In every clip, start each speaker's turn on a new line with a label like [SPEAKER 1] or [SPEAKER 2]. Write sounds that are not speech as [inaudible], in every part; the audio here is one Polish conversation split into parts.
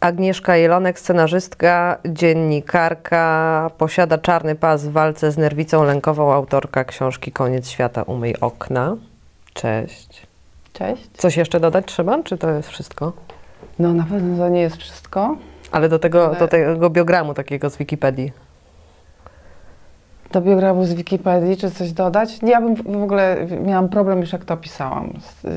[SPEAKER 1] Agnieszka Jelonek, scenarzystka, dziennikarka, posiada czarny pas w walce z nerwicą lękową, autorka książki Koniec świata, umyj okna. Cześć.
[SPEAKER 2] Cześć.
[SPEAKER 1] Coś jeszcze dodać trzeba, czy to jest wszystko?
[SPEAKER 2] No na pewno to nie jest wszystko.
[SPEAKER 1] Ale do tego,
[SPEAKER 2] Ale-
[SPEAKER 1] do tego biogramu takiego z Wikipedii.
[SPEAKER 2] Do biogramu z Wikipedii, czy coś dodać? Ja bym w ogóle miałam problem już jak to opisałam. Z, y,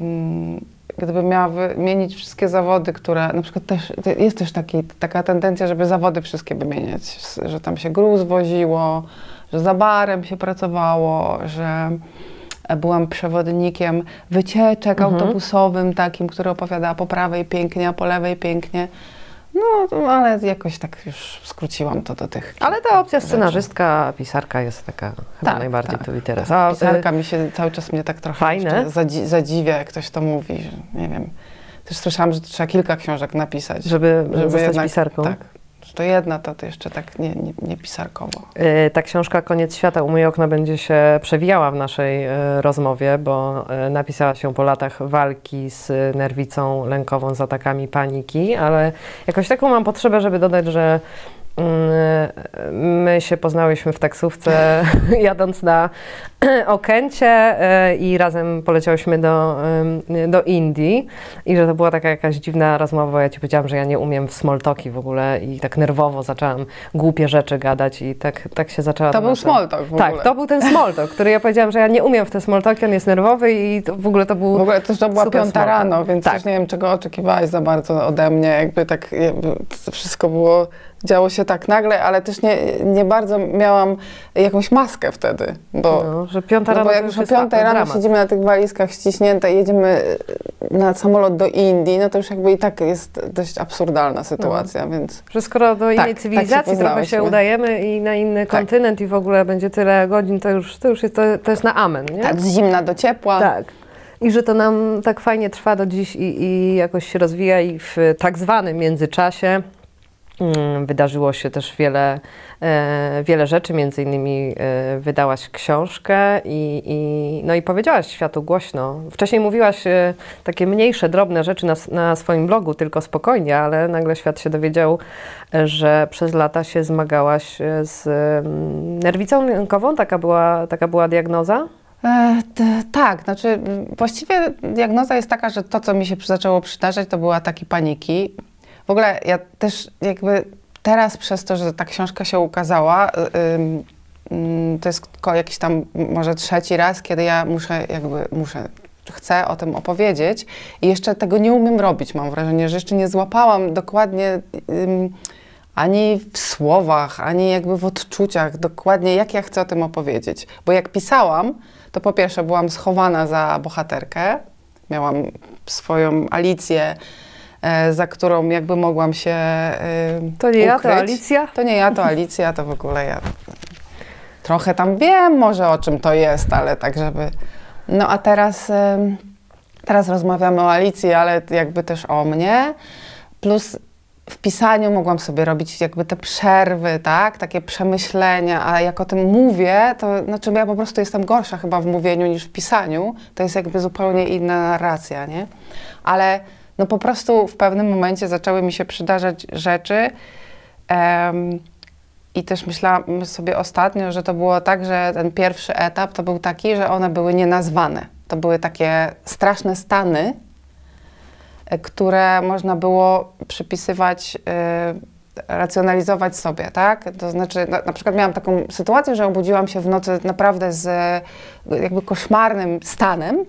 [SPEAKER 2] mm, Gdybym miała wymienić wszystkie zawody, które na przykład też, jest też taki, taka tendencja, żeby zawody wszystkie wymieniać, że tam się gruz woziło, że za barem się pracowało, że byłam przewodnikiem wycieczek
[SPEAKER 1] Mhm.
[SPEAKER 2] autobusowym takim, który opowiada po prawej pięknie, a po lewej pięknie. No, ale jakoś tak już skróciłam to do tych.
[SPEAKER 1] Ale ta opcja scenarzystka, pisarka jest taka chyba
[SPEAKER 2] Tak,
[SPEAKER 1] najbardziej
[SPEAKER 2] tak,
[SPEAKER 1] tu i teraz.
[SPEAKER 2] Tak.
[SPEAKER 1] A, y,
[SPEAKER 2] Pisarka mi się cały czas mnie tak trochę
[SPEAKER 1] Fajne.
[SPEAKER 2] zadzi zadziwia, jak ktoś to mówi, że nie wiem. Też słyszałam, że trzeba kilka książek napisać.
[SPEAKER 1] żeby, zostać
[SPEAKER 2] jednak-
[SPEAKER 1] pisarką.
[SPEAKER 2] Tak. Że to jedna, to, to jeszcze tak nie, nie, nie pisarkowo.
[SPEAKER 1] Y, Ta książka Koniec świata, umyj okna będzie się przewijała w naszej y, rozmowie, bo y, napisała się po latach walki z nerwicą lękową, z atakami paniki, ale jakoś taką mam potrzebę, żeby dodać, że my się poznałyśmy w taksówce [laughs] jadąc na [clears throat] Okęcie y, i razem poleciałyśmy do, do Indii i że to była taka jakaś dziwna rozmowa, bo ja ci powiedziałam, że ja nie umiem w small talki w ogóle i tak nerwowo zaczęłam głupie rzeczy gadać i tak, tak się zaczęła
[SPEAKER 2] To był talk w
[SPEAKER 1] Tak,
[SPEAKER 2] ogóle.
[SPEAKER 1] to był ten small talk, który ja powiedziałam, że ja nie umiem w te small talki, on jest nerwowy i to w ogóle to był...
[SPEAKER 2] W ogóle też to była piąta
[SPEAKER 1] small talk.
[SPEAKER 2] rano, więc
[SPEAKER 1] Tak.
[SPEAKER 2] też nie wiem, czego oczekiwałaś za bardzo ode mnie. Jakby tak jakby wszystko było, działo się tak nagle, ale też nie, nie bardzo miałam jakąś maskę wtedy, bo...
[SPEAKER 1] No, że piąta
[SPEAKER 2] No
[SPEAKER 1] rano
[SPEAKER 2] bo
[SPEAKER 1] to
[SPEAKER 2] jak
[SPEAKER 1] już
[SPEAKER 2] o piątej rano
[SPEAKER 1] dramat.
[SPEAKER 2] siedzimy na tych walizkach ściśnięte i jedziemy y, na samolot do Indii, no to już jakby i tak jest dość absurdalna sytuacja, więc
[SPEAKER 1] Że skoro do innej
[SPEAKER 2] tak się
[SPEAKER 1] cywilizacji trochę się
[SPEAKER 2] poznałyśmy.
[SPEAKER 1] udajemy i na inny
[SPEAKER 2] Tak.
[SPEAKER 1] kontynent i w ogóle będzie tyle godzin, to już, to już jest, to, to jest na amen, nie?
[SPEAKER 2] tak, z zimna do ciepła.
[SPEAKER 1] Tak. I że to nam tak fajnie trwa do dziś i, i jakoś się rozwija i w tak zwanym międzyczasie wydarzyło się też wiele, e, wiele rzeczy, między innymi e, wydałaś książkę i, i, no i powiedziałaś światu głośno. Wcześniej mówiłaś e, takie mniejsze, drobne rzeczy na, na swoim blogu, tylko spokojnie, ale nagle świat się dowiedział, że przez lata się zmagałaś z mm, nerwicą lękową, taka była, taka była diagnoza?
[SPEAKER 2] E, tak, znaczy właściwie diagnoza jest taka, że to, co mi się zaczęło przydarzać, to były ataki paniki. W ogóle ja też jakby teraz przez to, że ta książka się ukazała, y, ym, to jest jakiś tam może trzeci raz, kiedy ja muszę jakby, muszę, chcę o tym opowiedzieć i jeszcze tego nie umiem robić, mam wrażenie, że jeszcze nie złapałam dokładnie ani w słowach, ani jakby w odczuciach dokładnie, jak ja chcę o tym opowiedzieć. Bo jak pisałam, to po pierwsze byłam schowana za bohaterkę, miałam swoją Alicję, za którą jakby mogłam się e,
[SPEAKER 1] To nie ja, to
[SPEAKER 2] ukryć.
[SPEAKER 1] Alicja?
[SPEAKER 2] To nie ja, to Alicja, to w ogóle ja trochę tam wiem może o czym to jest, ale tak żeby... No a teraz, em, teraz rozmawiamy o Alicji, ale jakby też o mnie, plus w pisaniu mogłam sobie robić jakby te przerwy, tak, takie przemyślenia, a jak o tym mówię, to znaczy ja po prostu jestem gorsza chyba w mówieniu niż w pisaniu, to jest jakby zupełnie inna narracja, nie? Ale no po prostu w pewnym momencie zaczęły mi się przydarzać rzeczy em, i też myślałam sobie ostatnio, że to było tak, że ten pierwszy etap to był taki, że one były nienazwane. To były takie straszne stany, e, które można było przypisywać, e, racjonalizować sobie, tak? To znaczy, na, na przykład miałam taką sytuację, że obudziłam się w nocy naprawdę z jakby koszmarnym stanem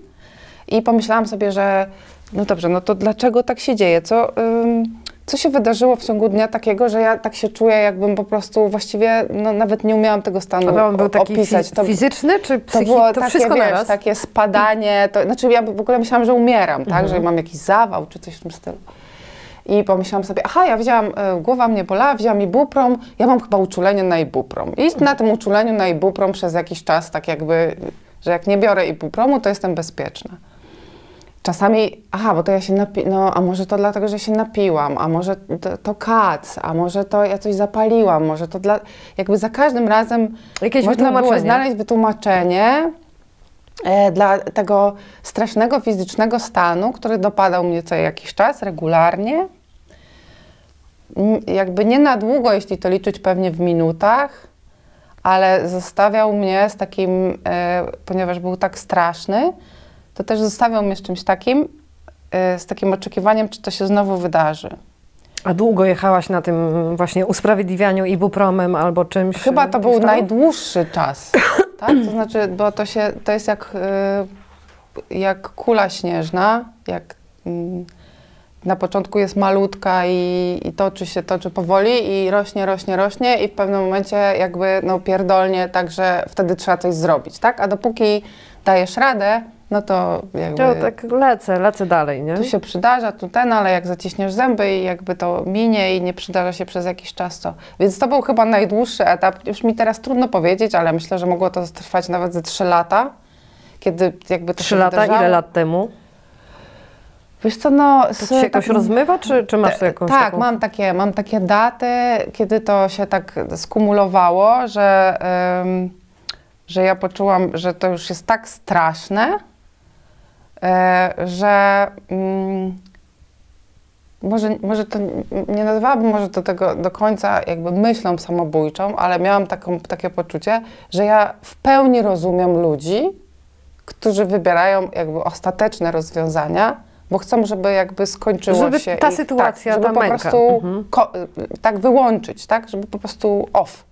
[SPEAKER 2] i pomyślałam sobie, że no dobrze, no to dlaczego tak się dzieje? Co, ym, co się wydarzyło w ciągu dnia takiego, że ja tak się czuję, jakbym po prostu właściwie no, nawet nie umiałam tego stanu
[SPEAKER 1] Ale on był taki
[SPEAKER 2] opisać.
[SPEAKER 1] fi- fizyczny czy
[SPEAKER 2] To
[SPEAKER 1] psychiczny?
[SPEAKER 2] było
[SPEAKER 1] To,
[SPEAKER 2] takie,
[SPEAKER 1] wszystko
[SPEAKER 2] wiesz,
[SPEAKER 1] naraz?
[SPEAKER 2] takie spadanie, to, znaczy ja w ogóle myślałam, że umieram, tak,
[SPEAKER 1] Mhm.
[SPEAKER 2] że mam jakiś zawał czy coś w tym stylu. i pomyślałam sobie, aha, ja wzięłam, y, głowa mnie bolała, wzięłam ibuprom, ja mam chyba uczulenie na ibuprom. I na tym uczuleniu na ibuprom przez jakiś czas tak jakby, że jak nie biorę ibupromu, to jestem bezpieczna. Czasami, aha, bo to ja się napi... no, a może to dlatego, że się napiłam, a może to, to kac, a może to ja coś zapaliłam, może to dla... Jakby za każdym razem
[SPEAKER 1] Jakieś
[SPEAKER 2] można było znaleźć wytłumaczenie e, dla tego strasznego fizycznego stanu, który dopadał mnie co jakiś czas, regularnie. Jakby nie na długo, jeśli to liczyć pewnie w minutach, ale zostawiał mnie z takim, e, ponieważ był tak straszny, to też zostawiał mnie z czymś takim, e, z takim oczekiwaniem, czy to się znowu wydarzy.
[SPEAKER 1] A długo jechałaś na tym właśnie usprawiedliwianiu ibupromem albo czymś?
[SPEAKER 2] Chyba to był najdłuższy czas, [coughs] tak? To znaczy, bo to się, to jest jak, y, jak kula śnieżna, jak mm, na początku jest malutka i, i toczy się, toczy powoli i rośnie, rośnie, rośnie i w pewnym momencie jakby no pierdolnie, także wtedy trzeba coś zrobić, tak? A dopóki dajesz radę, no to jakby...
[SPEAKER 1] Ja tak lecę, lecę dalej, nie?
[SPEAKER 2] Tu się przydarza, tu ten, ale jak zaciśniesz zęby i jakby to minie i nie przydarza się przez jakiś czas, to... Więc to był chyba najdłuższy etap. Już mi teraz trudno powiedzieć, ale myślę, że mogło to trwać nawet ze trzy lata, kiedy jakby to
[SPEAKER 1] Trzy
[SPEAKER 2] się
[SPEAKER 1] lata,
[SPEAKER 2] wydarzało.
[SPEAKER 1] ile lat temu?
[SPEAKER 2] Wiesz co, no...
[SPEAKER 1] To się jakoś
[SPEAKER 2] takim-
[SPEAKER 1] rozmywa, czy, czy masz jakąś
[SPEAKER 2] tak,
[SPEAKER 1] taką...
[SPEAKER 2] mam takie, mam takie daty, kiedy to się tak skumulowało, że, ym, że ja poczułam, że to już jest tak straszne, że mm, może, może to nie nazywałabym może do tego do końca jakby myślą samobójczą, ale miałam taką, takie poczucie, że ja w pełni rozumiem ludzi, którzy wybierają jakby ostateczne rozwiązania, bo chcą, żeby jakby skończyło
[SPEAKER 1] Żeby
[SPEAKER 2] się.
[SPEAKER 1] ta
[SPEAKER 2] ich-
[SPEAKER 1] sytuacja,
[SPEAKER 2] tak,
[SPEAKER 1] ta
[SPEAKER 2] żeby po
[SPEAKER 1] męka.
[SPEAKER 2] prostu
[SPEAKER 1] Mhm.
[SPEAKER 2] tak wyłączyć, tak, żeby po prostu off.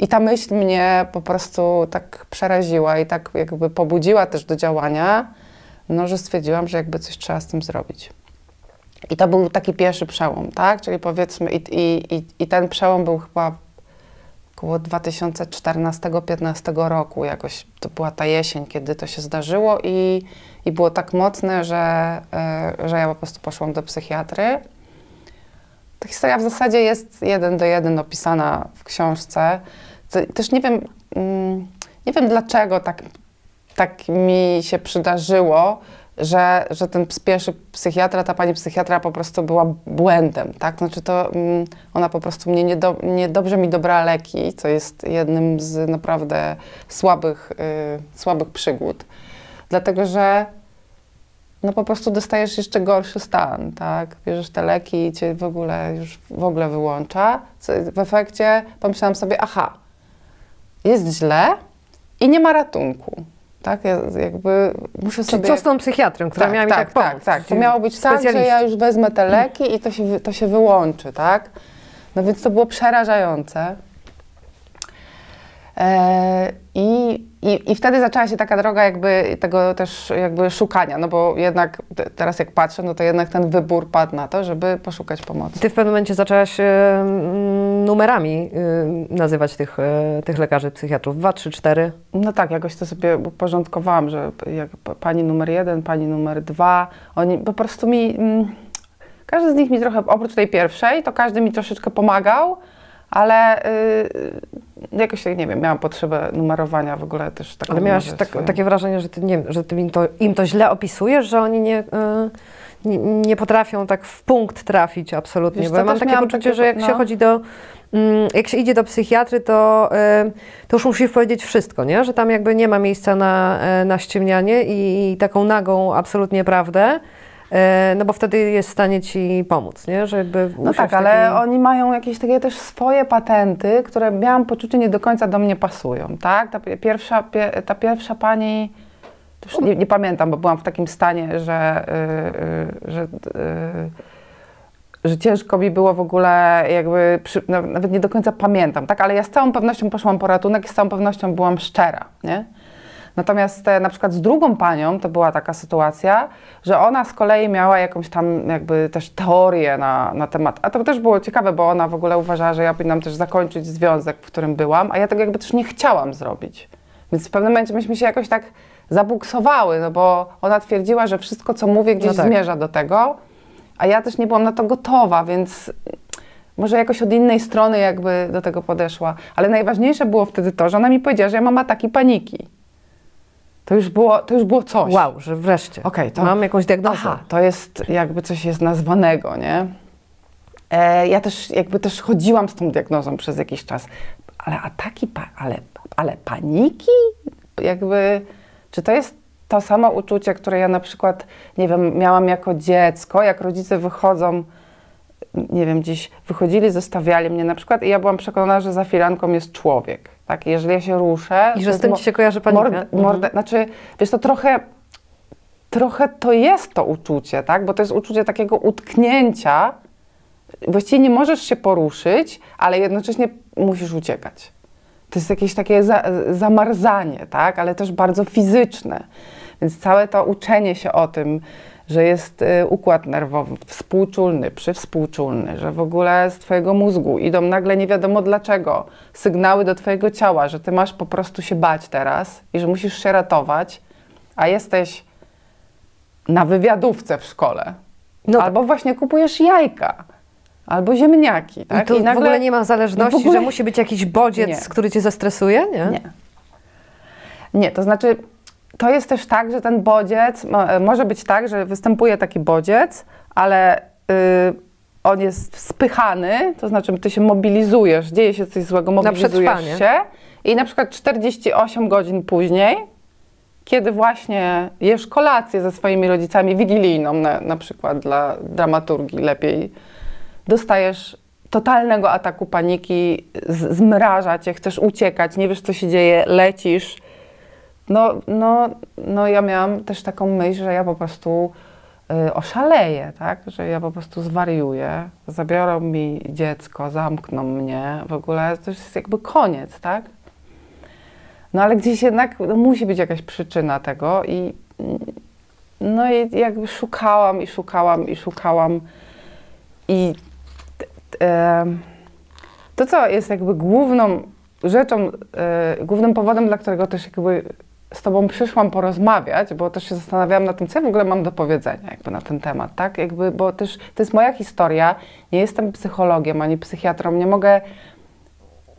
[SPEAKER 2] I ta myśl mnie po prostu tak przeraziła i tak jakby pobudziła też do działania, no, że stwierdziłam, że jakby coś trzeba z tym zrobić. I to był taki pierwszy przełom, tak? Czyli powiedzmy, i, i, i, ten przełom był chyba około 2014-15 roku, jakoś to była ta jesień, kiedy to się zdarzyło i, i było tak mocne, że, e, że ja po prostu poszłam do psychiatry. Ta historia w zasadzie jest jeden do jeden opisana w książce. Też nie wiem, mm, nie wiem dlaczego tak, tak mi się przydarzyło, że, że ten pierwszy psychiatra, ta pani psychiatra po prostu była błędem, tak? Znaczy to mm, ona po prostu mnie niedo, niedobrze mi dobrała leki, co jest jednym z naprawdę słabych, y, słabych przygód. Dlatego, że no po prostu dostajesz jeszcze gorszy stan, tak? Bierzesz te leki i cię w ogóle już w ogóle wyłącza. W efekcie pomyślałam sobie, aha, jest źle i nie ma ratunku. Tak, ja jakby muszę
[SPEAKER 1] Czy
[SPEAKER 2] sobie...
[SPEAKER 1] co z tą psychiatrą, która miała mi tak pomóc?
[SPEAKER 2] tak, tak. To
[SPEAKER 1] Czyli
[SPEAKER 2] miało być tak, że ja już wezmę te leki i to się, to się wyłączy, tak? No więc to było przerażające. E, i, i, I wtedy zaczęła się taka droga jakby tego też jakby szukania, no bo jednak te- teraz jak patrzę, no to jednak ten wybór padł na to, żeby poszukać pomocy.
[SPEAKER 1] Ty w pewnym momencie zaczęłaś e, numerami e, nazywać tych, tych lekarzy, psychiatrów. Dwa, trzy, cztery.
[SPEAKER 2] No tak, jakoś to sobie uporządkowałam, że pani numer jeden, pani numer dwa, oni po prostu mi, mm, każdy z nich mi trochę, oprócz tej pierwszej, to każdy mi troszeczkę pomagał, ale y, jakoś, nie wiem, miałam potrzebę numerowania w ogóle też taką.
[SPEAKER 1] Ale miałaś tak, takie wrażenie, że ty, nie, że ty im to, im to źle opisujesz, że oni nie, e, nie, nie potrafią tak w punkt trafić absolutnie.
[SPEAKER 2] Wiesz
[SPEAKER 1] Bo ja mam takie poczucie,
[SPEAKER 2] takie-
[SPEAKER 1] że jak się
[SPEAKER 2] no.
[SPEAKER 1] chodzi do... mm, Jak się idzie do psychiatry, to, e, to już musisz powiedzieć wszystko, nie? Że tam jakby nie ma miejsca na, e, na ściemnianie i, i taką nagą absolutnie prawdę, no bo wtedy jest w stanie ci pomóc, nie? Że jakby
[SPEAKER 2] No tak, ale oni mają jakieś takie też swoje patenty, które miałam poczucie nie do końca do mnie pasują, tak? Ta pi- pierwsza, pie, ta pierwsza pani, nie, nie pamiętam, bo byłam w takim stanie, że, y, y, że, y, że ciężko mi było w ogóle jakby, przy, na- nawet nie do końca pamiętam, tak? Ale ja z całą pewnością poszłam po ratunek i z całą pewnością byłam szczera, nie? Natomiast e, na przykład z drugą panią to była taka sytuacja, że ona z kolei miała jakąś tam jakby też teorię na, na temat, a to też było ciekawe, bo ona w ogóle uważała, że ja powinnam też zakończyć związek, w którym byłam, a ja tego jakby też nie chciałam zrobić. Więc w pewnym momencie myśmy się jakoś tak zabuksowały, no bo ona twierdziła, że wszystko, co mówię, gdzieś
[SPEAKER 1] No tak.
[SPEAKER 2] zmierza do tego. a ja też nie byłam na to gotowa, więc może jakoś od innej strony jakby do tego podeszła. Ale najważniejsze było wtedy to, że ona mi powiedziała, że ja mam ataki paniki. To już było, to już było coś.
[SPEAKER 1] Wow, że wreszcie.
[SPEAKER 2] Okej, to-
[SPEAKER 1] Mam jakąś diagnozę.
[SPEAKER 2] Aha, to jest jakby coś jest nazwanego, nie? E, ja też jakby też chodziłam z tą diagnozą przez jakiś czas. Ale ataki, pa, ale, ale paniki? Jakby, czy to jest to samo uczucie, które ja na przykład, nie wiem, miałam jako dziecko, jak rodzice wychodzą, nie wiem, gdzieś wychodzili, zostawiali mnie na przykład i ja byłam przekonana, że za firanką jest człowiek, tak? Jeżeli ja się ruszę...
[SPEAKER 1] I że z tym ci się kojarzy panika.
[SPEAKER 2] Mord, mordę, Znaczy, wiesz, to trochę, trochę to jest to uczucie, tak? Bo to jest uczucie takiego utknięcia. Właściwie nie możesz się poruszyć, ale jednocześnie musisz uciekać. To jest jakieś takie za, zamarzanie, tak? Ale też bardzo fizyczne. Więc całe to uczenie się o tym, że jest y, układ nerwowy współczulny, przywspółczulny, że w ogóle z twojego mózgu idą nagle nie wiadomo dlaczego sygnały do twojego ciała, że ty masz po prostu się bać teraz i że musisz się ratować, a jesteś na wywiadówce w szkole.
[SPEAKER 1] No tak.
[SPEAKER 2] albo właśnie kupujesz jajka, albo ziemniaki, tak?
[SPEAKER 1] I tu w ogóle nie ma zależności,
[SPEAKER 2] ogóle-
[SPEAKER 1] że musi być jakiś bodziec,
[SPEAKER 2] Nie.
[SPEAKER 1] który cię zestresuje, nie?
[SPEAKER 2] Nie. Nie, to znaczy to jest też tak, że ten bodziec, e, może być tak, że występuje taki bodziec, ale y, on jest spychany, to znaczy ty się mobilizujesz, dzieje się coś złego, mobilizujesz się i na przykład 48 godzin później, kiedy właśnie jesz kolację ze swoimi rodzicami wigilijną, na, na przykład dla dramaturgii lepiej, dostajesz totalnego ataku paniki, zmraża cię, chcesz uciekać, nie wiesz co się dzieje, lecisz. No, no, no ja miałam też taką myśl, że ja po prostu y, oszaleję, tak? Że ja po prostu zwariuję, zabiorą mi dziecko, zamkną mnie, w ogóle to jest jakby koniec, tak? No ale gdzieś jednak no, musi być jakaś przyczyna tego i no i jakby szukałam i szukałam i szukałam i em, to, co jest jakby główną rzeczą, e, głównym powodem, dla którego też jakby z Tobą przyszłam porozmawiać, bo też się zastanawiałam nad tym, co ja w ogóle mam do powiedzenia jakby na ten temat, tak? Jakby, bo też to jest moja historia, nie jestem psychologiem ani psychiatrą, nie mogę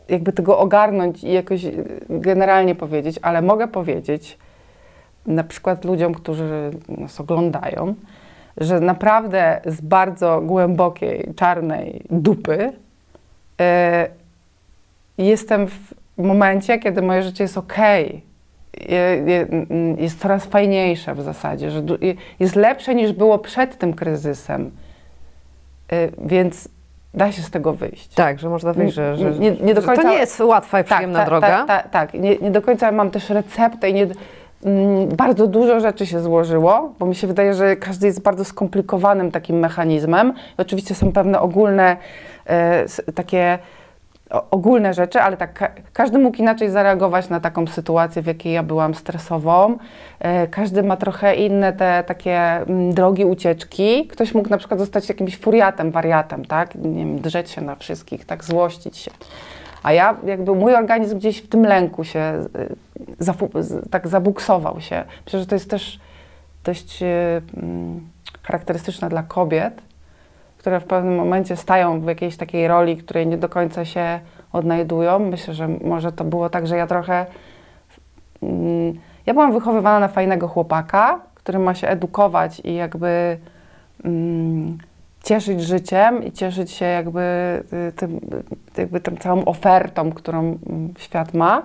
[SPEAKER 2] jakby tego ogarnąć i jakoś y, generalnie powiedzieć, ale mogę powiedzieć na przykład ludziom, którzy nas oglądają, że naprawdę z bardzo głębokiej, czarnej dupy e, jestem w momencie, kiedy moje życie jest okej. Mm, Jest coraz fajniejsze w zasadzie, że jest lepsze niż było przed tym kryzysem. E, Więc da się z tego wyjść.
[SPEAKER 1] Tak, że można wyjść, że, że,
[SPEAKER 2] Nie- nie do końca-
[SPEAKER 1] to nie jest łatwa i przyjemna
[SPEAKER 2] tak,
[SPEAKER 1] droga.
[SPEAKER 2] Tak, tak, tak. Nie, nie do końca mam też receptę i nie, mm, bardzo dużo rzeczy się złożyło, bo mi się wydaje, że każdy jest bardzo skomplikowanym takim mechanizmem. I oczywiście są pewne ogólne, e, s- takie ogólne rzeczy, ale tak ka- każdy mógł inaczej zareagować na taką sytuację, w jakiej ja byłam stresową. E, każdy ma trochę inne te takie mm, drogi ucieczki. Ktoś mógł na przykład zostać jakimś furiatem, wariatem, tak? Nie wiem, drzeć się na wszystkich, tak złościć się. A ja jakby mój organizm gdzieś w tym lęku się z- tak zabuksował się. Myślę, że to jest też dość y, mm, charakterystyczne dla kobiet, które w pewnym momencie stają w jakiejś takiej roli, której nie do końca się odnajdują. Myślę, że może to było tak, że ja trochę. Mm, ja byłam wychowywana na fajnego chłopaka, który ma się edukować i jakby mm, cieszyć życiem i cieszyć się jakby y, tym, y, jakby tą całą ofertą, którą mm, świat ma.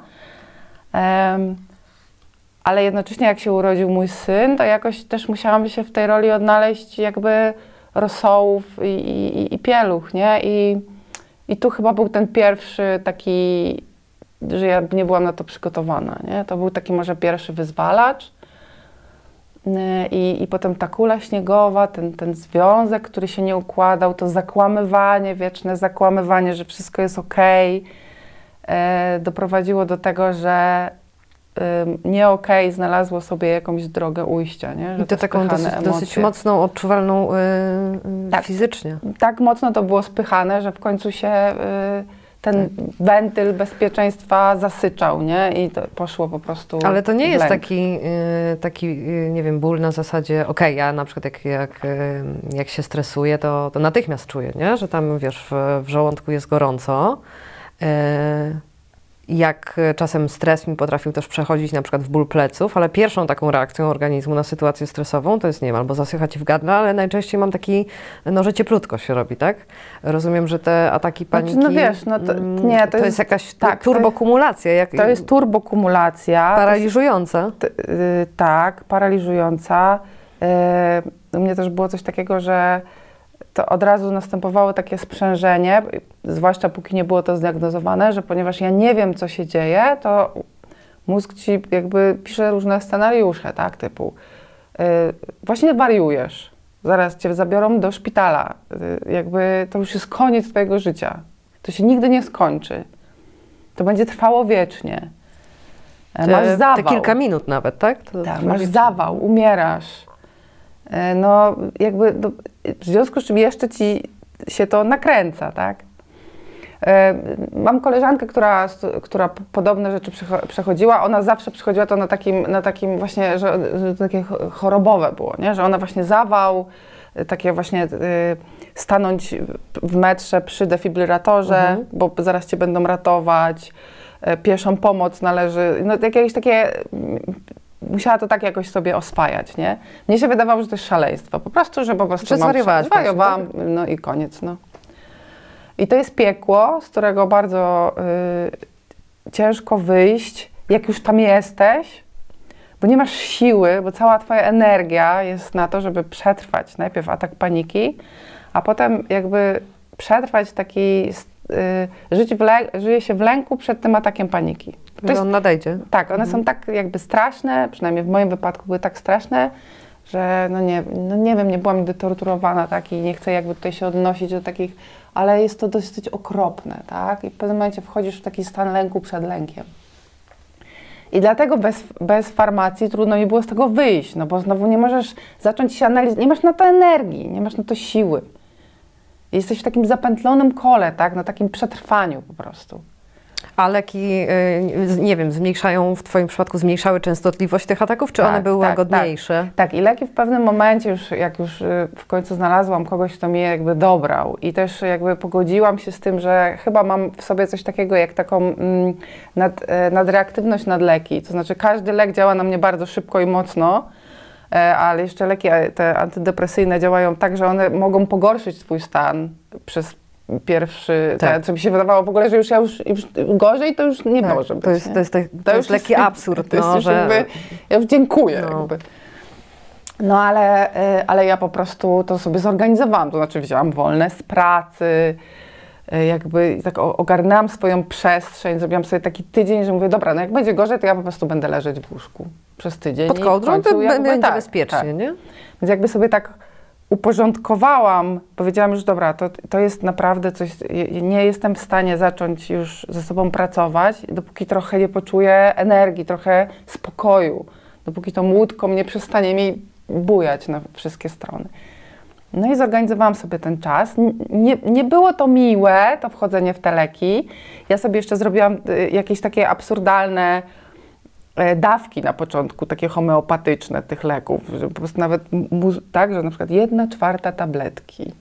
[SPEAKER 2] Ale jednocześnie jak się urodził mój syn, to jakoś też musiałam się w tej roli odnaleźć jakby rosołów i, i, i pieluch, nie? I, I tu chyba był ten pierwszy taki, że ja nie byłam na to przygotowana, nie? To był taki może pierwszy wyzwalacz. Yy, I, I potem ta kula śniegowa, ten, ten związek, który się nie układał, to zakłamywanie, wieczne zakłamywanie, że wszystko jest okej, e, doprowadziło do tego, że nie okej znalazło sobie jakąś drogę ujścia, nie? Że
[SPEAKER 1] I to taką dosyć, dosyć mocną, odczuwalną y, y,
[SPEAKER 2] Tak.
[SPEAKER 1] fizycznie.
[SPEAKER 2] tak mocno to było spychane, że w końcu się y, ten wentyl bezpieczeństwa zasyczał, nie? I to poszło po prostu.
[SPEAKER 1] Ale to nie jest taki, y, taki y, nie wiem, ból na zasadzie, okej, ja na przykład jak, jak, y, jak się stresuję, to, to natychmiast czuję, nie? że tam, wiesz, w, w żołądku jest gorąco. Jak czasem stres mi potrafił też przechodzić na przykład w ból pleców, ale pierwszą taką reakcją organizmu na sytuację stresową to jest, nie wiem, albo zasychać w gardle, ale najczęściej mam taki, no, że cieplutko się robi, tak? Rozumiem, że te ataki
[SPEAKER 2] Znaczy,
[SPEAKER 1] paniki...
[SPEAKER 2] no wiesz, no to-
[SPEAKER 1] mm,
[SPEAKER 2] nie, to
[SPEAKER 1] to
[SPEAKER 2] jest-
[SPEAKER 1] jest jakaś
[SPEAKER 2] tak,
[SPEAKER 1] turbokumulacja, jak,
[SPEAKER 2] To jest turbokumulacja.
[SPEAKER 1] paraliżująca.
[SPEAKER 2] T- y, tak, paraliżująca. Y, u mnie też było coś takiego, że to od razu następowało takie sprzężenie, zwłaszcza póki nie było to zdiagnozowane, że ponieważ ja nie wiem, co się dzieje, to mózg ci jakby pisze różne scenariusze, tak, typu y, właśnie wariujesz, zaraz cię zabiorą do szpitala, y, jakby to już jest koniec twojego życia, to się nigdy nie skończy, to będzie trwało wiecznie. E, Masz zawał.
[SPEAKER 1] te kilka minut nawet, tak? To
[SPEAKER 2] Tak, masz zawał, umierasz. E, No, jakby no, w związku z czym jeszcze ci się to nakręca, tak? E, Mam koleżankę, która, która podobne rzeczy przecho- przechodziła. Ona zawsze przychodziła to na takim, na takim właśnie, że, że to takie ch- chorobowe było, nie? że ona właśnie zawał, e, takie właśnie stanąć w metrze przy defibrylatorze,
[SPEAKER 1] Mhm.
[SPEAKER 2] bo zaraz cię będą ratować. Pierwszą pomoc należy, no jakieś takie musiała to tak jakoś sobie oswajać, nie? Mnie się wydawało, że to jest szaleństwo. Po prostu, że po prostu
[SPEAKER 1] Że
[SPEAKER 2] mam... Zwariowałam, no i koniec, no. I to jest piekło, z którego bardzo y, ciężko wyjść, jak już tam jesteś, bo nie masz siły, bo cała twoja energia jest na to, żeby przetrwać najpierw atak paniki, a potem jakby przetrwać taki, żyć w żyje się w lęku przed tym atakiem paniki. To jest
[SPEAKER 1] on nadejdzie.
[SPEAKER 2] tak, one są tak jakby straszne, przynajmniej w moim wypadku były tak straszne, że no nie, no nie wiem, nie byłam nigdy torturowana tak i nie chcę jakby tutaj się odnosić do takich, ale jest to dosyć okropne, tak? I w pewnym momencie wchodzisz w taki stan lęku przed lękiem. I dlatego bez, bez farmacji trudno mi było z tego wyjść, no bo znowu nie możesz zacząć się analizować, nie masz na to energii, nie masz na to siły. Jesteś w takim zapętlonym kole, tak? Na takim przetrwaniu po prostu.
[SPEAKER 1] A leki, y, nie wiem, zmniejszają, w Twoim przypadku zmniejszały częstotliwość tych ataków, czy
[SPEAKER 2] Tak,
[SPEAKER 1] one były
[SPEAKER 2] tak,
[SPEAKER 1] łagodniejsze?
[SPEAKER 2] Tak, i leki w pewnym momencie, już, jak już y, w końcu znalazłam kogoś, kto mnie jakby dobrał i też jakby pogodziłam się z tym, że chyba mam w sobie coś takiego jak taką mm, nad, e, nadreaktywność nad leki. To znaczy każdy lek działa na mnie bardzo szybko i mocno, ale jeszcze leki e, te antydepresyjne działają tak, że one mogą pogorszyć twój stan przez pierwszy,
[SPEAKER 1] Tak.
[SPEAKER 2] ten, co mi się wydawało w ogóle, że już ja już, już gorzej to już nie
[SPEAKER 1] Tak,
[SPEAKER 2] może być.
[SPEAKER 1] to jest,
[SPEAKER 2] nie?
[SPEAKER 1] to jest, to, to jest
[SPEAKER 2] już
[SPEAKER 1] lekki absurd,
[SPEAKER 2] To jest
[SPEAKER 1] no,
[SPEAKER 2] już
[SPEAKER 1] że...
[SPEAKER 2] jakby, ja już dziękuję.
[SPEAKER 1] No.
[SPEAKER 2] Jakby. No ale, y, ale ja po prostu to sobie zorganizowałam, to znaczy wzięłam wolne z pracy, jakby tak ogarnęłam swoją przestrzeń, zrobiłam sobie taki tydzień, że mówię, dobra, no jak będzie gorzej, to ja po prostu będę leżeć w łóżku przez tydzień.
[SPEAKER 1] Pod kołdrą to będzie
[SPEAKER 2] tak,
[SPEAKER 1] bezpiecznie,
[SPEAKER 2] tak.
[SPEAKER 1] nie?
[SPEAKER 2] Więc jakby sobie tak uporządkowałam, powiedziałam już, dobra, to, to jest naprawdę coś, nie jestem w stanie zacząć już ze sobą pracować, dopóki trochę nie poczuję energii, trochę spokoju, dopóki to łódko mnie przestanie mi bujać na wszystkie strony. No i zorganizowałam sobie ten czas. Nie, nie było to miłe, to wchodzenie w te leki. Ja sobie jeszcze zrobiłam y, jakieś takie absurdalne e, dawki na początku, takie homeopatyczne tych leków, że po prostu nawet tak, że na przykład jedna czwarta tabletki,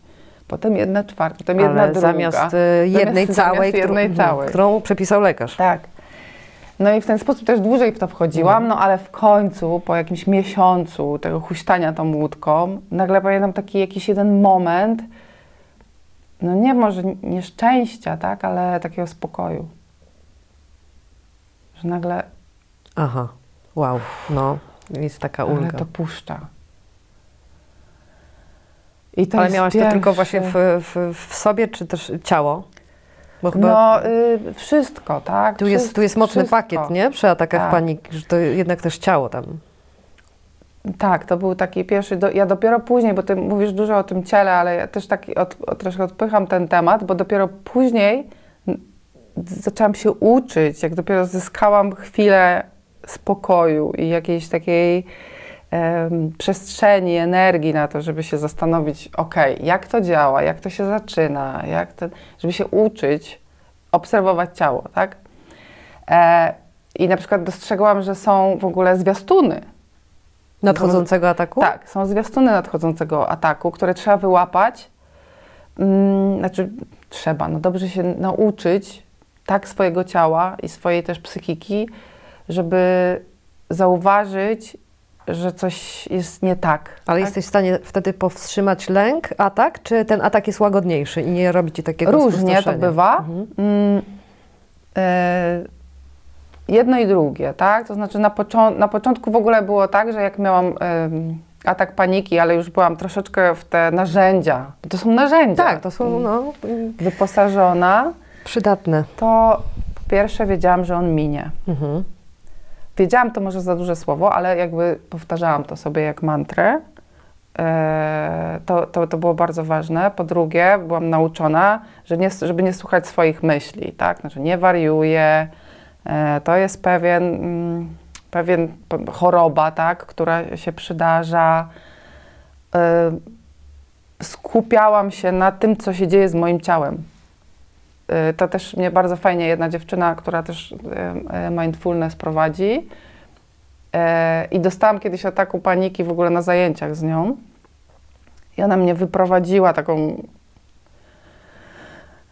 [SPEAKER 2] potem jedna czwarta, potem jedna
[SPEAKER 1] Ale
[SPEAKER 2] druga.
[SPEAKER 1] zamiast y, jednej
[SPEAKER 2] Zamiast
[SPEAKER 1] całej,
[SPEAKER 2] jednej
[SPEAKER 1] którą,
[SPEAKER 2] całej.
[SPEAKER 1] którą przepisał lekarz.
[SPEAKER 2] Tak. No i w ten sposób też dłużej w to wchodziłam, no ale w końcu, po jakimś miesiącu tego huśtania tą łódką, nagle pamiętam taki jakiś jeden moment, no nie może nieszczęścia, tak, ale takiego spokoju. Że nagle,
[SPEAKER 1] Aha, wow, no, jest taka ulga.
[SPEAKER 2] to puszcza. I to
[SPEAKER 1] Ale miałaś to tylko właśnie
[SPEAKER 2] pierwszy-
[SPEAKER 1] w, w, w sobie, czy też ciało? Chyba
[SPEAKER 2] No, y, wszystko, tak?
[SPEAKER 1] tu, jest, tu jest mocny
[SPEAKER 2] wszystko.
[SPEAKER 1] pakiet, nie? Przy atakach
[SPEAKER 2] Tak.
[SPEAKER 1] paniki, że to jednak też ciało tam.
[SPEAKER 2] Tak, to był taki pierwszy. Do, ja dopiero później, bo ty mówisz dużo o tym ciele, ale ja też tak od, od, troszkę odpycham ten temat, bo dopiero później zaczęłam się uczyć, jak dopiero zyskałam chwilę spokoju i jakiejś takiej przestrzeni, energii na to, żeby się zastanowić, ok, jak to działa, jak to się zaczyna, jak ten, żeby się uczyć obserwować ciało, tak? E, I na przykład dostrzegłam, że są w ogóle zwiastuny.
[SPEAKER 1] Nadchodzącego ataku?
[SPEAKER 2] Tak, są zwiastuny nadchodzącego ataku, które trzeba wyłapać. Mm, znaczy, trzeba, no dobrze się nauczyć tak swojego ciała i swojej też psychiki, żeby zauważyć, że coś jest nie tak.
[SPEAKER 1] Ale
[SPEAKER 2] tak?
[SPEAKER 1] jesteś w stanie wtedy powstrzymać lęk, atak, czy ten atak jest łagodniejszy i nie robi ci takiego
[SPEAKER 2] Różnie to bywa.
[SPEAKER 1] Mhm.
[SPEAKER 2] Mm, e, jedno i drugie, tak? To znaczy na, począ- na początku w ogóle było tak, że jak miałam atak paniki, ale już byłam troszeczkę w te narzędzia, to są narzędzia,
[SPEAKER 1] Tak, to są no,
[SPEAKER 2] wyposażona,
[SPEAKER 1] przydatne.
[SPEAKER 2] to po pierwsze wiedziałam, że on minie.
[SPEAKER 1] Mhm.
[SPEAKER 2] Wiedziałam, to może za duże słowo, ale jakby powtarzałam to sobie jak mantrę. E, to, to, to było bardzo ważne. Po drugie, byłam nauczona, że nie, żeby nie słuchać swoich myśli, tak? Znaczy nie wariuję. E, to jest pewien, mm, pewien choroba, tak? Która się przydarza. E, skupiałam się na tym, co się dzieje z moim ciałem. Y, To też mnie bardzo fajnie jedna dziewczyna, która też y, y, mindfulness prowadzi. I dostałam kiedyś ataku paniki w ogóle na zajęciach z nią. I ona mnie wyprowadziła taką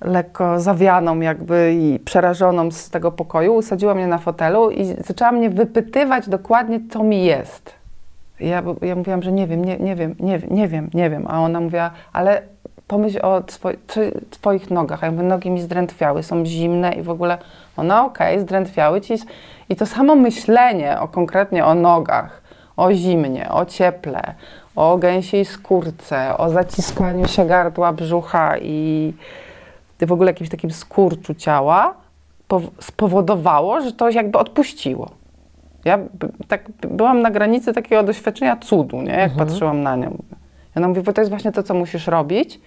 [SPEAKER 2] lekko zawianą jakby i przerażoną z tego pokoju. Usadziła mnie na fotelu i zaczęła mnie wypytywać dokładnie, co mi jest. Ja, ja mówiłam, że nie wiem, nie, nie wiem, nie, nie wiem, nie wiem. A ona mówiła, ale pomyśl o twoi- twoich nogach. A ja mówię, nogi mi zdrętwiały, są zimne i w ogóle ona okej, zdrętwiały ci. I to samo myślenie o konkretnie o nogach, o zimnie, o cieple, o gęsiej skórce, o zaciskaniu się gardła, brzucha i w ogóle jakimś takim skurczu ciała pow- spowodowało, że to jakby odpuściło. Ja tak byłam na granicy takiego doświadczenia cudu, nie? jak patrzyłam na nią. I ona mówi, bo to jest właśnie to, co musisz robić.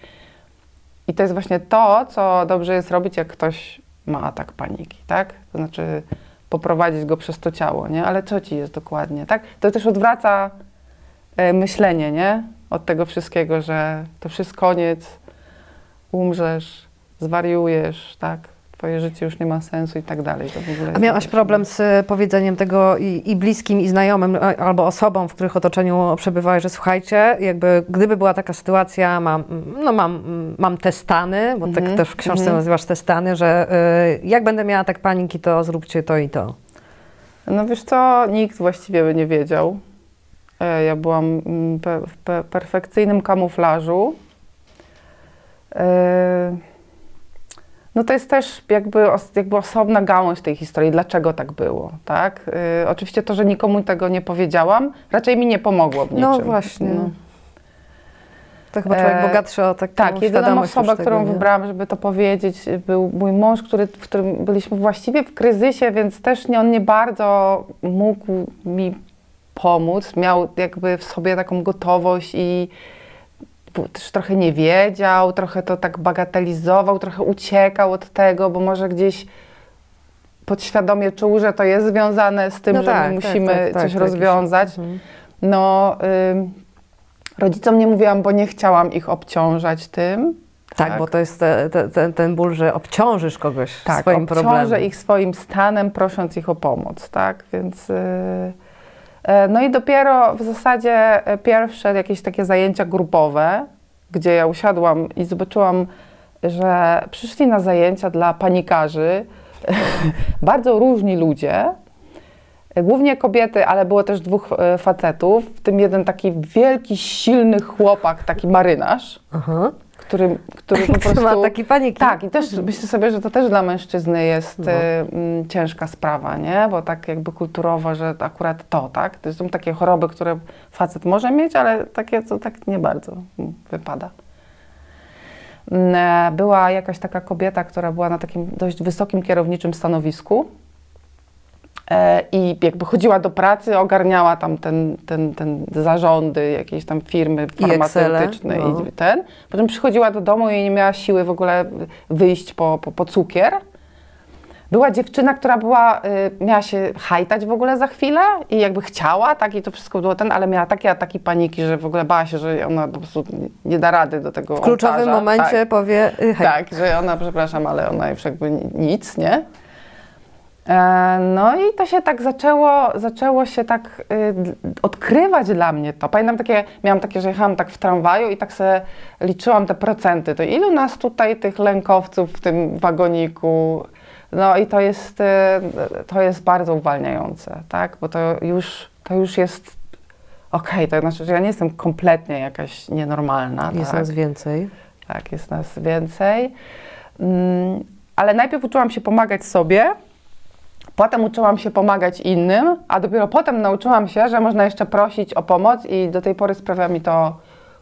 [SPEAKER 2] I to jest właśnie to, co dobrze jest robić, jak ktoś ma atak paniki, tak? To znaczy poprowadzić go przez to ciało, nie? Ale co ci jest dokładnie, tak? To też odwraca e, myślenie, nie? Od tego wszystkiego, że to wszystko koniec, umrzesz, zwariujesz, tak? Twoje życie już nie ma sensu i tak dalej. To w ogóle
[SPEAKER 1] A miałaś problem z e, powiedzeniem tego i, i bliskim, i znajomym, a- albo osobom, w których otoczeniu przebywałeś, że słuchajcie, jakby gdyby była taka sytuacja, mam, no mam, mam te stany, bo tak
[SPEAKER 2] Mhm,
[SPEAKER 1] też w książce
[SPEAKER 2] mhm.
[SPEAKER 1] nazywasz te stany, że y, jak będę miała tak paniki, to zróbcie to i to.
[SPEAKER 2] No wiesz co, nikt właściwie by nie wiedział. E, Ja byłam mm, pe, w pe, perfekcyjnym kamuflażu. E, No to jest też jakby, os, jakby osobna gałąź tej historii, dlaczego tak było, tak? E, Oczywiście to, że nikomu tego nie powiedziałam, raczej mi nie pomogło w niczym.
[SPEAKER 1] No właśnie.
[SPEAKER 2] No.
[SPEAKER 1] To chyba człowiek
[SPEAKER 2] E,
[SPEAKER 1] bogatszy o taką
[SPEAKER 2] Tak, jedyną
[SPEAKER 1] tego,
[SPEAKER 2] którą
[SPEAKER 1] nie?
[SPEAKER 2] wybrałam, żeby to powiedzieć, był mój mąż, który, w którym byliśmy właściwie w kryzysie, więc też nie, on nie bardzo mógł mi pomóc. Miał jakby w sobie taką gotowość i też trochę nie wiedział, trochę to tak bagatelizował, trochę uciekał od tego, bo może gdzieś podświadomie czuł, że to jest związane z tym,
[SPEAKER 1] No
[SPEAKER 2] że
[SPEAKER 1] tak,
[SPEAKER 2] my
[SPEAKER 1] tak,
[SPEAKER 2] musimy
[SPEAKER 1] tak, tak,
[SPEAKER 2] coś
[SPEAKER 1] jakiś-
[SPEAKER 2] rozwiązać.
[SPEAKER 1] Mhm.
[SPEAKER 2] No, ym, rodzicom nie mówiłam, bo nie chciałam ich obciążać tym.
[SPEAKER 1] Tak,
[SPEAKER 2] Tak.
[SPEAKER 1] bo to jest te, te, ten, ten ból, że obciążysz kogoś
[SPEAKER 2] Tak,
[SPEAKER 1] swoim
[SPEAKER 2] obciążę
[SPEAKER 1] problemem.
[SPEAKER 2] ich swoim stanem, prosząc ich o pomoc, tak, więc... E, no i dopiero w zasadzie e, pierwsze jakieś takie zajęcia grupowe, gdzie ja usiadłam i zobaczyłam, że przyszli na zajęcia dla panikarzy. [laughs] Bardzo różni ludzie, e, głównie kobiety, ale było też dwóch e, facetów, w tym jeden taki wielki, silny chłopak, taki marynarz,
[SPEAKER 1] Aha.
[SPEAKER 2] Który, który po [laughs]
[SPEAKER 1] Który ma
[SPEAKER 2] prostu...
[SPEAKER 1] taki paniki.
[SPEAKER 2] Tak, i też myślę sobie, że to też dla mężczyzny jest
[SPEAKER 1] No.
[SPEAKER 2] y, mm, ciężka sprawa, nie? Bo tak jakby kulturowo, że akurat to, tak? To są takie choroby, które facet może mieć, ale takie, co tak nie bardzo wypada. Mm, e, Była jakaś taka kobieta, która była na takim dość wysokim kierowniczym stanowisku i jakby chodziła do pracy, ogarniała tam ten, ten, ten zarządy jakiejś tam firmy farmaceutycznej
[SPEAKER 1] no.
[SPEAKER 2] i ten. Potem przychodziła do domu i nie miała siły w ogóle wyjść po, po, po cukier. była dziewczyna, która była, y, miała się hajtać w ogóle za chwilę i jakby chciała, tak, i to wszystko było ten, ale miała takie ataki paniki, że w ogóle bała się, że ona po prostu nie da rady do tego
[SPEAKER 1] W kluczowym
[SPEAKER 2] ołtarza.
[SPEAKER 1] momencie
[SPEAKER 2] tak.
[SPEAKER 1] powie y, hej.
[SPEAKER 2] Tak, że ona, przepraszam, ale ona już jakby ni- nic, nie? E, No i to się tak zaczęło, zaczęło się tak y, odkrywać dla mnie to. Pamiętam takie, miałam takie, że jechałam tak w tramwaju i tak sobie liczyłam te procenty. To ilu nas tutaj tych lękowców w tym wagoniku? No i to jest, y, to jest bardzo uwalniające, tak? Bo to już, to już jest okej, to znaczy, że ja nie jestem kompletnie jakaś nienormalna.
[SPEAKER 1] Jest
[SPEAKER 2] tak?
[SPEAKER 1] nas więcej.
[SPEAKER 2] Tak, jest nas więcej. Mm, ale najpierw uczyłam się pomagać sobie, potem uczyłam się pomagać innym, a dopiero potem nauczyłam się, że można jeszcze prosić o pomoc i do tej pory sprawia mi to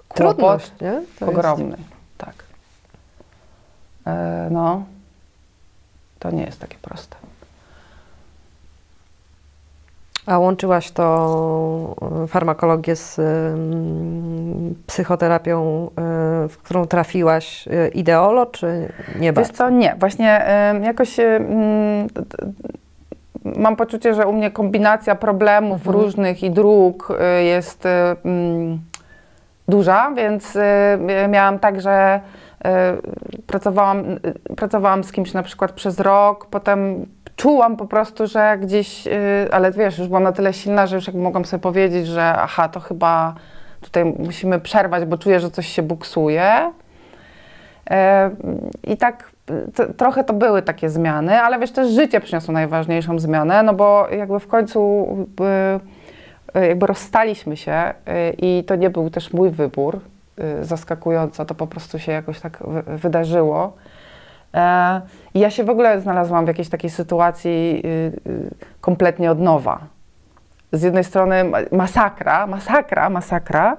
[SPEAKER 2] kłopot
[SPEAKER 1] Trudność, nie? To jest-
[SPEAKER 2] ogromny. Tak. E, no, to nie jest takie proste.
[SPEAKER 1] A łączyłaś to y, farmakologię z ym, psychoterapią, y, w którą trafiłaś y, ideolo, czy nie
[SPEAKER 2] Wiesz
[SPEAKER 1] bardzo?
[SPEAKER 2] co, nie. Właśnie jakoś mam poczucie, że u mnie kombinacja problemów
[SPEAKER 1] Mhm.
[SPEAKER 2] różnych i dróg y, jest y, mm, duża, więc y, miałam tak, że pracowałam, pracowałam z kimś na przykład przez rok, potem czułam po prostu, że gdzieś, ale wiesz, już byłam na tyle silna, że już jakby mogłam sobie powiedzieć, że aha, to chyba tutaj musimy przerwać, bo czuję, że coś się buksuje. E, I tak trochę to były takie zmiany, ale wiesz, też życie przyniosło najważniejszą zmianę, no bo jakby w końcu jakby rozstaliśmy się y, i to nie był też mój wybór, y, zaskakująco, to po prostu się jakoś tak wy- wydarzyło. E, I ja się w ogóle znalazłam w jakiejś takiej sytuacji kompletnie od nowa. Z jednej strony ma- masakra, masakra, masakra,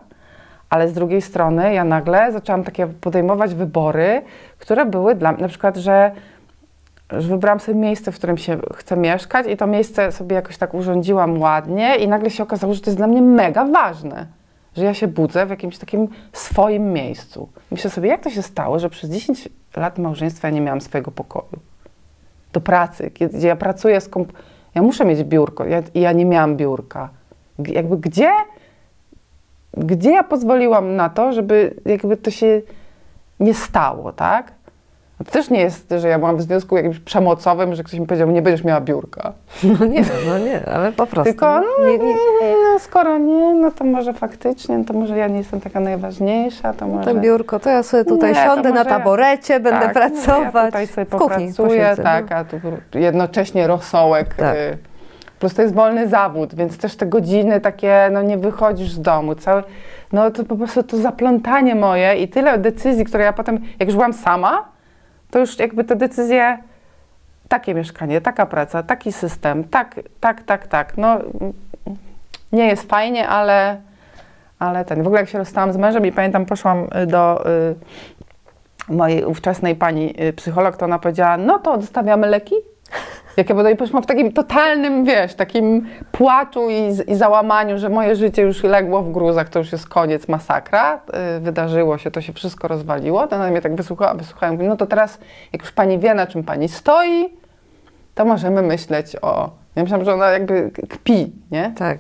[SPEAKER 2] ale z drugiej strony ja nagle zaczęłam takie podejmować wybory, które były dla mnie, na przykład, że, że wybrałam sobie miejsce, w którym się chcę mieszkać i to miejsce sobie jakoś tak urządziłam ładnie i nagle się okazało, że to jest dla mnie mega ważne, że ja się budzę w jakimś takim swoim miejscu. Myślę sobie, jak to się stało, że przez 10 lat małżeństwa ja nie miałam swojego pokoju. Do pracy, gdzie ja pracuję z komp- ja muszę mieć biurko ja, ja nie miałam biurka. G- jakby gdzie gdzie ja pozwoliłam na to, żeby jakby to się nie stało, tak? No To też nie jest, że ja byłam w związku jakimś przemocowym, że ktoś mi powiedział, nie będziesz miała biurka.
[SPEAKER 1] No nie, no nie, ale po prostu.
[SPEAKER 2] Tylko, no,
[SPEAKER 1] nie, nie,
[SPEAKER 2] no, skoro nie, no to może faktycznie, no to może ja nie jestem taka najważniejsza, to może...
[SPEAKER 1] to biurko, to ja sobie tutaj
[SPEAKER 2] Nie,
[SPEAKER 1] siądę na
[SPEAKER 2] może ja-
[SPEAKER 1] taborecie, będę
[SPEAKER 2] tak,
[SPEAKER 1] pracować.
[SPEAKER 2] No, ja tutaj sobie
[SPEAKER 1] kuchni
[SPEAKER 2] popracuję,
[SPEAKER 1] posiedzę,
[SPEAKER 2] tak,
[SPEAKER 1] no.
[SPEAKER 2] a tu jednocześnie rosołek.
[SPEAKER 1] Tak.
[SPEAKER 2] Y, plus to jest wolny zawód, więc też te godziny takie, no nie wychodzisz z domu, cały, no to po prostu to zaplątanie moje i tyle decyzji, które ja potem, jak już byłam sama, to już jakby te decyzje, takie mieszkanie, taka praca, taki system, tak, tak, tak, tak, no nie jest fajnie, ale, ale ten, w ogóle jak się rozstałam z mężem i pamiętam, poszłam y, do y, mojej ówczesnej pani y, psycholog, to ona powiedziała, no to odstawiamy leki. Jak ja poszłam w takim totalnym, wiesz, takim płaczu i, i załamaniu, że moje życie już legło w gruzach, to już jest koniec, masakra, y, wydarzyło się, to się wszystko rozwaliło. To ona mnie tak wysłuchała, wysłuchała mówi, no to teraz, jak już pani wie, na czym pani stoi, to możemy myśleć o... Ja myślałam, że ona jakby kpi, nie?
[SPEAKER 1] Tak.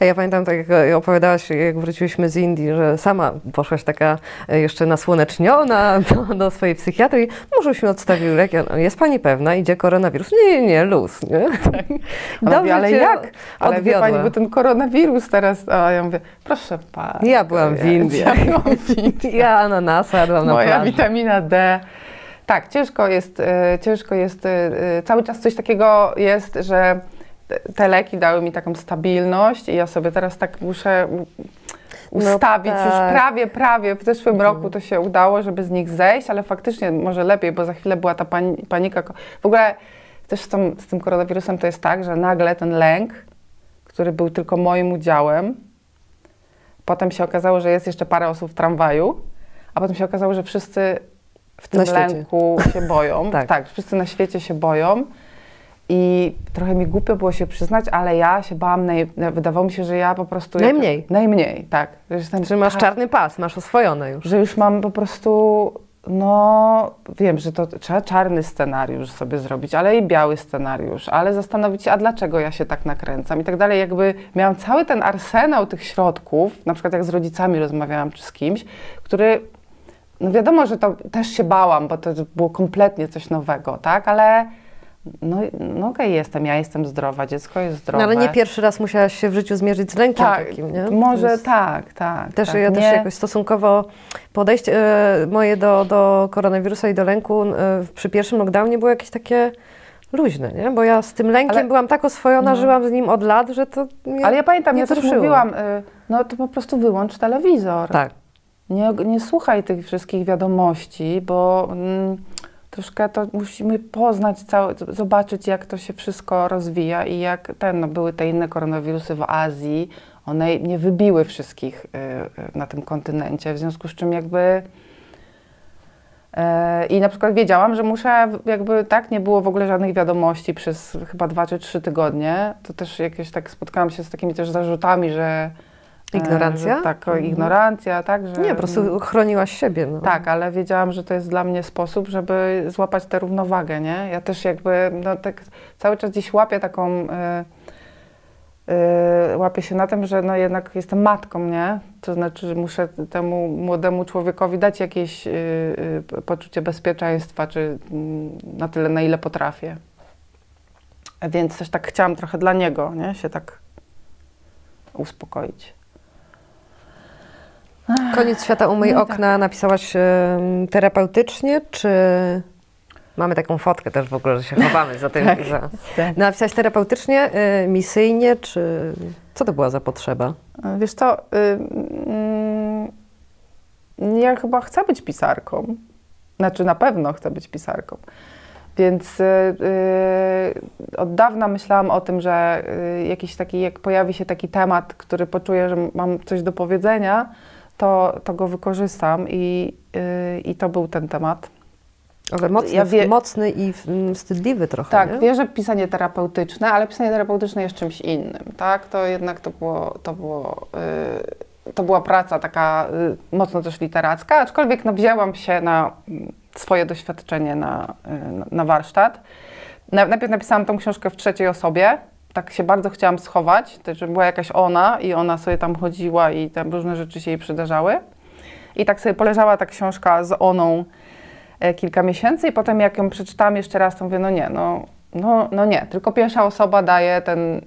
[SPEAKER 1] A ja pamiętam, tak jak opowiadałaś, jak wróciłyśmy z Indii, że sama poszłaś taka e, jeszcze nasłoneczniona [laughs] do, do swojej psychiatry możeśmy odstawił lek. No, Jest pani pewna? Idzie koronawirus? Nie, nie, nie, luz. Nie? [laughs]
[SPEAKER 2] Ona mówi, ale
[SPEAKER 1] cię
[SPEAKER 2] jak? Ale pani, bo ten koronawirus teraz... A ja mówię, proszę pani.
[SPEAKER 1] Ja byłam w Indiach.
[SPEAKER 2] Ja byłam w Indiach.
[SPEAKER 1] Ja ananasa jadłam na
[SPEAKER 2] Moja
[SPEAKER 1] plaży.
[SPEAKER 2] witamina D. Tak, ciężko jest, e, ciężko jest, e, e, cały czas coś takiego jest, że te- leki dały mi taką stabilność i ja sobie teraz tak muszę u- ustawić
[SPEAKER 1] tak.
[SPEAKER 2] już prawie, prawie. W zeszłym roku to się udało, żeby z nich zejść, ale faktycznie może lepiej, bo za chwilę była ta pani, panika. W ogóle też z tym, z tym koronawirusem to jest tak, że nagle ten lęk, który był tylko moim udziałem, potem się okazało, że jest jeszcze parę osób w tramwaju, a potem się okazało, że wszyscy w tym lęku się boją. [laughs]
[SPEAKER 1] Tak.
[SPEAKER 2] tak, wszyscy na świecie się boją. I trochę mi głupio było się przyznać, ale ja się bałam, naj... wydawało mi się, że ja po prostu... jak-
[SPEAKER 1] Najmniej.
[SPEAKER 2] Najmniej, tak. Że, jestem
[SPEAKER 1] Że masz
[SPEAKER 2] tak,
[SPEAKER 1] czarny pas, masz oswojone już.
[SPEAKER 2] Że już mam po prostu no wiem, że to trzeba czarny scenariusz sobie zrobić, ale i biały scenariusz, ale zastanowić się, a dlaczego ja się tak nakręcam i tak dalej. Jakby miałam cały ten arsenał tych środków, na przykład jak z rodzicami rozmawiałam czy z kimś, który, no wiadomo, że to też się bałam, bo to było kompletnie coś nowego, tak, ale no, no okej, jestem, ja jestem zdrowa, dziecko jest zdrowe.
[SPEAKER 1] No, ale nie pierwszy raz musiałaś się w życiu zmierzyć z lękiem
[SPEAKER 2] tak,
[SPEAKER 1] takim, nie?
[SPEAKER 2] Może
[SPEAKER 1] jest-
[SPEAKER 2] tak, tak.
[SPEAKER 1] Też
[SPEAKER 2] tak.
[SPEAKER 1] ja też
[SPEAKER 2] Nie-
[SPEAKER 1] jakoś stosunkowo podejście e, moje do, do koronawirusa i do lęku e, przy pierwszym lockdownie było jakieś takie luźne, nie? Bo ja z tym lękiem
[SPEAKER 2] Ale-
[SPEAKER 1] byłam tak oswojona,
[SPEAKER 2] No.
[SPEAKER 1] żyłam z nim od lat, że to mnie
[SPEAKER 2] Ale ja pamiętam,
[SPEAKER 1] nie
[SPEAKER 2] ja też mówiłam, y, no to po prostu wyłącz telewizor.
[SPEAKER 1] Tak.
[SPEAKER 2] Nie, nie słuchaj tych wszystkich wiadomości, bo mm, troszkę to musimy poznać, całe, zobaczyć jak to się wszystko rozwija i jak ten, no, były te inne koronawirusy w Azji, one nie wybiły wszystkich y, y, na tym kontynencie, w związku z czym jakby e, i na przykład wiedziałam, że muszę, jakby tak, nie było w ogóle żadnych wiadomości przez chyba dwa czy trzy tygodnie. To też jakieś tak spotkałam się z takimi też zarzutami, że. E,
[SPEAKER 1] Ignorancja?
[SPEAKER 2] Że, tak, o,
[SPEAKER 1] Mhm.
[SPEAKER 2] ignorancja, tak, że.
[SPEAKER 1] Nie, po prostu chroniłaś siebie. No.
[SPEAKER 2] Tak, ale wiedziałam, że to jest dla mnie sposób, żeby złapać tę równowagę, nie? Ja też jakby, no tak cały czas gdzieś łapię taką, y, y, łapię się na tym, że no jednak jestem matką, nie? To znaczy, że muszę temu młodemu człowiekowi dać jakieś y, y, poczucie bezpieczeństwa, czy mm, na tyle, na ile potrafię. Więc też tak chciałam trochę dla niego, nie? Się tak uspokoić.
[SPEAKER 1] Koniec świata umyj
[SPEAKER 2] No tak.
[SPEAKER 1] okna napisałaś em, terapeutycznie, czy mamy taką fotkę też w ogóle, że się chowamy za [laughs] tym.
[SPEAKER 2] Tak.
[SPEAKER 1] Za...
[SPEAKER 2] Tak.
[SPEAKER 1] Napisałaś terapeutycznie, y, misyjnie, czy co to była za potrzeba?
[SPEAKER 2] Wiesz co, y, mm, ja chyba chcę być pisarką. Znaczy na pewno chcę być pisarką. Więc y, y, od dawna myślałam o tym, że jakiś taki, jak pojawi się taki temat, który poczuję, że mam coś do powiedzenia, to, to go wykorzystam i, y, i to był ten temat.
[SPEAKER 1] Ale mocny,
[SPEAKER 2] Ja wie-
[SPEAKER 1] mocny i mm, wstydliwy trochę,
[SPEAKER 2] Tak,
[SPEAKER 1] nie?
[SPEAKER 2] wierzę w pisanie terapeutyczne, ale pisanie terapeutyczne jest czymś innym, tak? To jednak to było, to było, y, to była praca taka y, mocno też literacka, aczkolwiek no, wzięłam się na mm, swoje doświadczenie na, y, na- warsztat. Na, najpierw napisałam tą książkę w trzeciej osobie, tak się bardzo chciałam schować, to, że była jakaś ona i ona sobie tam chodziła i tam różne rzeczy się jej przydarzały. I tak sobie poleżała ta książka z oną e, kilka miesięcy i potem jak ją przeczytałam jeszcze raz, to mówię, no nie, no, no, no nie, tylko pierwsza osoba daje ten,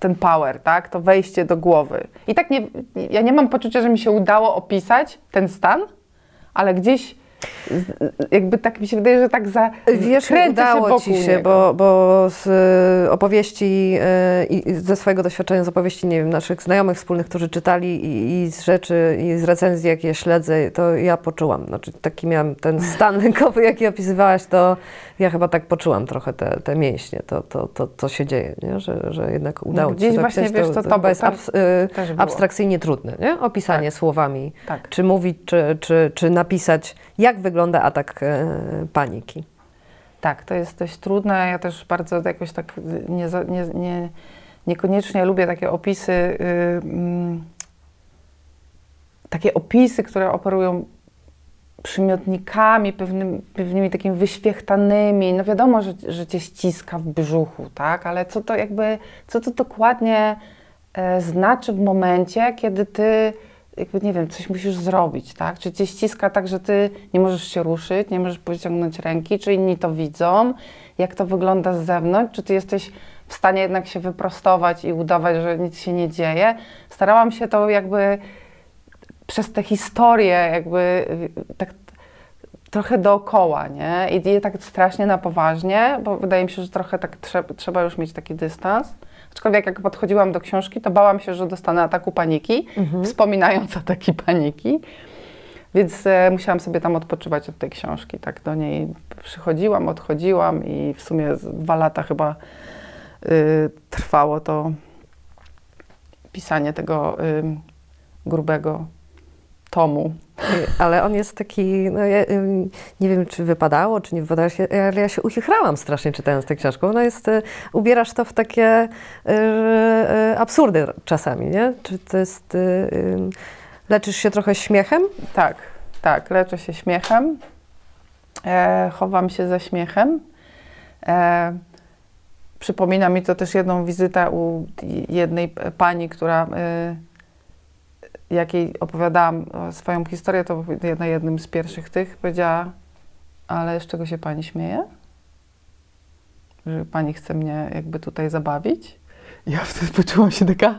[SPEAKER 2] ten power, tak, to wejście do głowy. I tak nie, ja nie mam poczucia, że mi się udało opisać ten stan, ale gdzieś jakby tak mi się wydaje, że tak za
[SPEAKER 1] Wiesz, udało
[SPEAKER 2] się
[SPEAKER 1] ci się,
[SPEAKER 2] niego.
[SPEAKER 1] bo, bo z y, opowieści y, i ze swojego doświadczenia, z opowieści, nie wiem, naszych znajomych wspólnych, którzy czytali i, i z rzeczy, i z recenzji, jakie śledzę, to ja poczułam. Znaczy taki miałam ten stan [laughs] lękowy, jaki opisywałaś, to ja chyba tak poczułam trochę te, te mięśnie, to, to, to, co się dzieje, nie? Że, że jednak udało ci się
[SPEAKER 2] właśnie,
[SPEAKER 1] napisać,
[SPEAKER 2] wiesz,
[SPEAKER 1] to, to
[SPEAKER 2] to
[SPEAKER 1] chyba jest abs,
[SPEAKER 2] też było.
[SPEAKER 1] abstrakcyjnie trudne, nie? Opisanie słowami,
[SPEAKER 2] Tak.
[SPEAKER 1] czy mówić, czy, czy, czy napisać, jak wygląda atak e, paniki.
[SPEAKER 2] Tak, to jest dość trudne. Ja też bardzo jakoś tak nie, nie, nie, niekoniecznie lubię takie opisy, y, mm, takie opisy, które operują przymiotnikami, pewnym, pewnymi takimi wyświechtanymi. No wiadomo, że, że cię ściska w brzuchu, tak? Ale co to jakby, co to dokładnie e, znaczy w momencie, kiedy ty jakby, nie wiem, coś musisz zrobić, tak? Czy cię ściska tak, że ty nie możesz się ruszyć, nie możesz pociągnąć ręki, czy inni to widzą? Jak to wygląda z zewnątrz? Czy ty jesteś w stanie jednak się wyprostować i udawać, że nic się nie dzieje? Starałam się to jakby przez tę historię jakby tak trochę dookoła, nie? I je tak strasznie na poważnie, bo wydaje mi się, że trochę tak trzeba, trzeba już mieć taki dystans. Aczkolwiek jak podchodziłam do książki, to bałam się, że dostanę ataku paniki, wspominając [laughs] ataki paniki. Więc e, musiałam sobie tam odpoczywać od tej książki. Tak do niej przychodziłam, odchodziłam i w sumie dwa lata chyba y, trwało to pisanie tego y, grubego tomu.
[SPEAKER 1] Ale on jest taki, no ja, nie wiem, czy wypadało, czy nie wypadało ale ja się uchichrałam strasznie czytając tę książkę. Ona jest, y, ubierasz to w takie y, y, absurdy czasami, nie? Czy to jest, leczysz się trochę śmiechem?
[SPEAKER 2] Tak, tak, leczę się śmiechem. E, chowam się ze śmiechem. E, przypomina mi to też jedną wizytę u jednej pani, która e, jak jej opowiadałam swoją historię, to na jednym z pierwszych tych powiedziała, ale z czego się pani śmieje? Że pani chce mnie jakby tutaj zabawić? Ja wtedy poczułam się taka...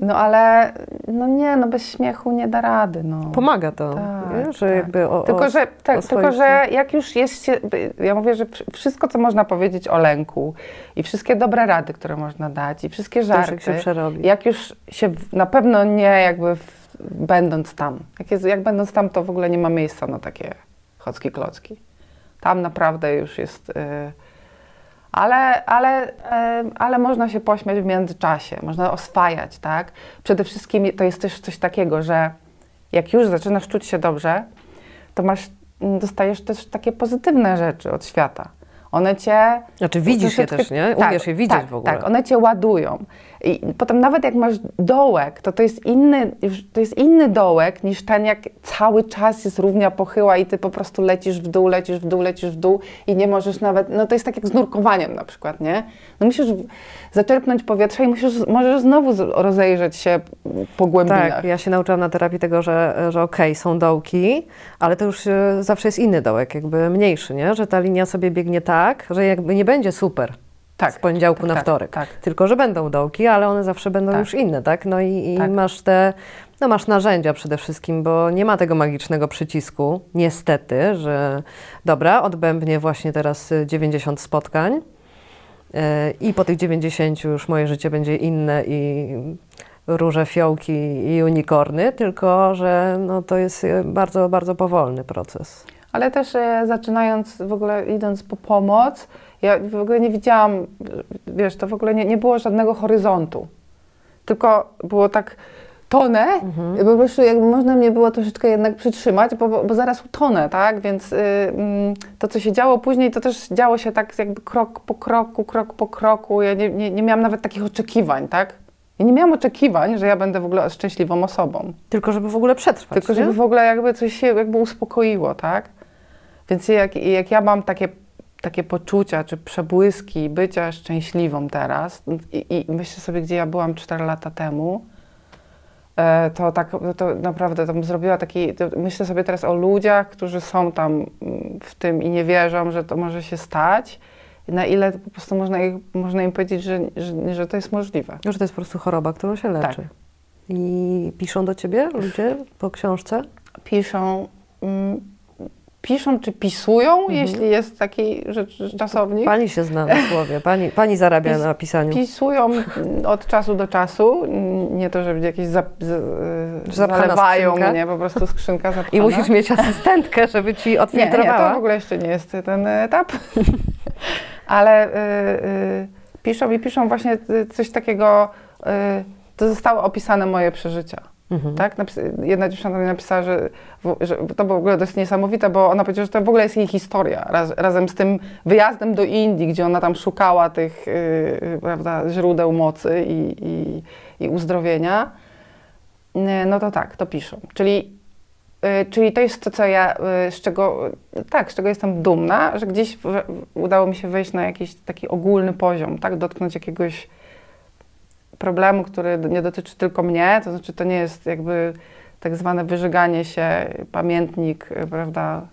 [SPEAKER 2] No ale, no nie, no bez śmiechu nie da rady, no.
[SPEAKER 1] Pomaga to, tak, że tak. jakby o,
[SPEAKER 2] Tylko, że, tak, tylko, że jak już jest się, ja mówię, że wszystko, co można powiedzieć o lęku i wszystkie dobre rady, które można dać i wszystkie żarty,
[SPEAKER 1] jak się przerobi.
[SPEAKER 2] Jak już się, na pewno nie jakby w, będąc tam. Jak, jest, jak będąc tam, to w ogóle nie ma miejsca na takie chocki klocki. Tam naprawdę już jest... Yy, ale, ale, ale można się pośmiać w międzyczasie, można oswajać, tak? Przede wszystkim to jest też coś takiego, że jak już zaczynasz czuć się dobrze, to masz, dostajesz też takie pozytywne rzeczy od świata. One cię...
[SPEAKER 1] Znaczy widzisz je też, nie? Tak, Umiesz je widzieć
[SPEAKER 2] tak,
[SPEAKER 1] w ogóle.
[SPEAKER 2] Tak, one cię ładują. I potem nawet jak masz dołek, to to jest inny, to jest inny dołek niż ten, jak cały czas jest równia pochyła i ty po prostu lecisz w dół, lecisz w dół, lecisz w dół i nie możesz nawet, no to jest tak jak z nurkowaniem na przykład, nie? No musisz zaczerpnąć powietrze i musisz, możesz znowu rozejrzeć się po głębinach.
[SPEAKER 1] Tak, ja się nauczyłam na terapii tego, że, że okej, okay, są dołki, ale to już e, zawsze jest inny dołek, jakby mniejszy, nie? Że ta linia sobie biegnie tak, że jakby nie będzie super tak, z poniedziałku tak, na tak, wtorek. Tak, Tylko, że będą dołki, ale one zawsze będą tak. już inne, tak? No i, i tak. masz te, no masz narzędzia przede wszystkim, bo nie ma tego magicznego przycisku, niestety, że dobra, odbębnie właśnie teraz 90 spotkań yy, i po tych 90 już moje życie będzie inne i róże, fiołki i unikorny, tylko, że no, to jest bardzo, bardzo powolny proces.
[SPEAKER 2] Ale też e, zaczynając, w ogóle idąc po pomoc, ja w ogóle nie widziałam, wiesz, to w ogóle nie, nie było żadnego horyzontu. Tylko było tak tonę, mhm. po prostu jakby można mnie było troszeczkę jednak przytrzymać, bo, bo, bo zaraz utonę, tak? Więc y, y, to, co się działo później, to też działo się tak jakby krok po kroku, krok po kroku. Ja nie, nie, nie miałam nawet takich oczekiwań, tak? Ja nie miałam oczekiwań, że ja będę w ogóle szczęśliwą osobą.
[SPEAKER 1] Tylko żeby w ogóle przetrwać,
[SPEAKER 2] Tylko żeby
[SPEAKER 1] nie?
[SPEAKER 2] w ogóle jakby coś się jakby uspokoiło, tak? Więc jak, jak ja mam takie takie poczucia czy przebłyski bycia szczęśliwą teraz i, i myślę sobie, gdzie ja byłam 4 lata temu, e, to tak to naprawdę to zrobiła taki, myślę sobie teraz o ludziach, którzy są tam mm, w tym i nie wierzą, że to może się stać. Na ile po prostu można, ich, można im powiedzieć, że, że, że to jest możliwe.
[SPEAKER 1] Że to jest po prostu choroba, którą się leczy. Tak. I piszą do ciebie ludzie po książce?
[SPEAKER 2] Piszą. Mm, piszą czy pisują, mhm. jeśli jest taki rzecz, czasownik.
[SPEAKER 1] Pani się zna na słowie, pani, pani zarabia Pis, na pisaniu.
[SPEAKER 2] Pisują od czasu do czasu, nie to, żeby jakieś za, z, zalewają skrzynka. mnie, po prostu skrzynka [laughs] zapchana.
[SPEAKER 1] I musisz mieć asystentkę, żeby ci odfiltrowała.
[SPEAKER 2] Nie, nie, to w ogóle jeszcze nie jest ten etap. [laughs] Ale y, y, piszą i piszą właśnie coś takiego, y, to zostało opisane moje przeżycia. Mhm. Tak? Jedna dziewczyna mi napisała, że, że, to było w ogóle dość niesamowite, bo ona powiedziała, że to w ogóle jest jej historia. Raz, razem z tym wyjazdem do Indii, gdzie ona tam szukała tych yy, prawda, źródeł mocy i, i, i uzdrowienia. Yy, no to tak, to piszą. Czyli, yy, czyli to jest to, co ja, y, z czego, tak, z czego jestem dumna, że gdzieś w, udało mi się wejść na jakiś taki ogólny poziom, tak? dotknąć jakiegoś problemu, który nie dotyczy tylko mnie, to znaczy to nie jest jakby tak zwane wyżeganie się, pamiętnik, y, prawda,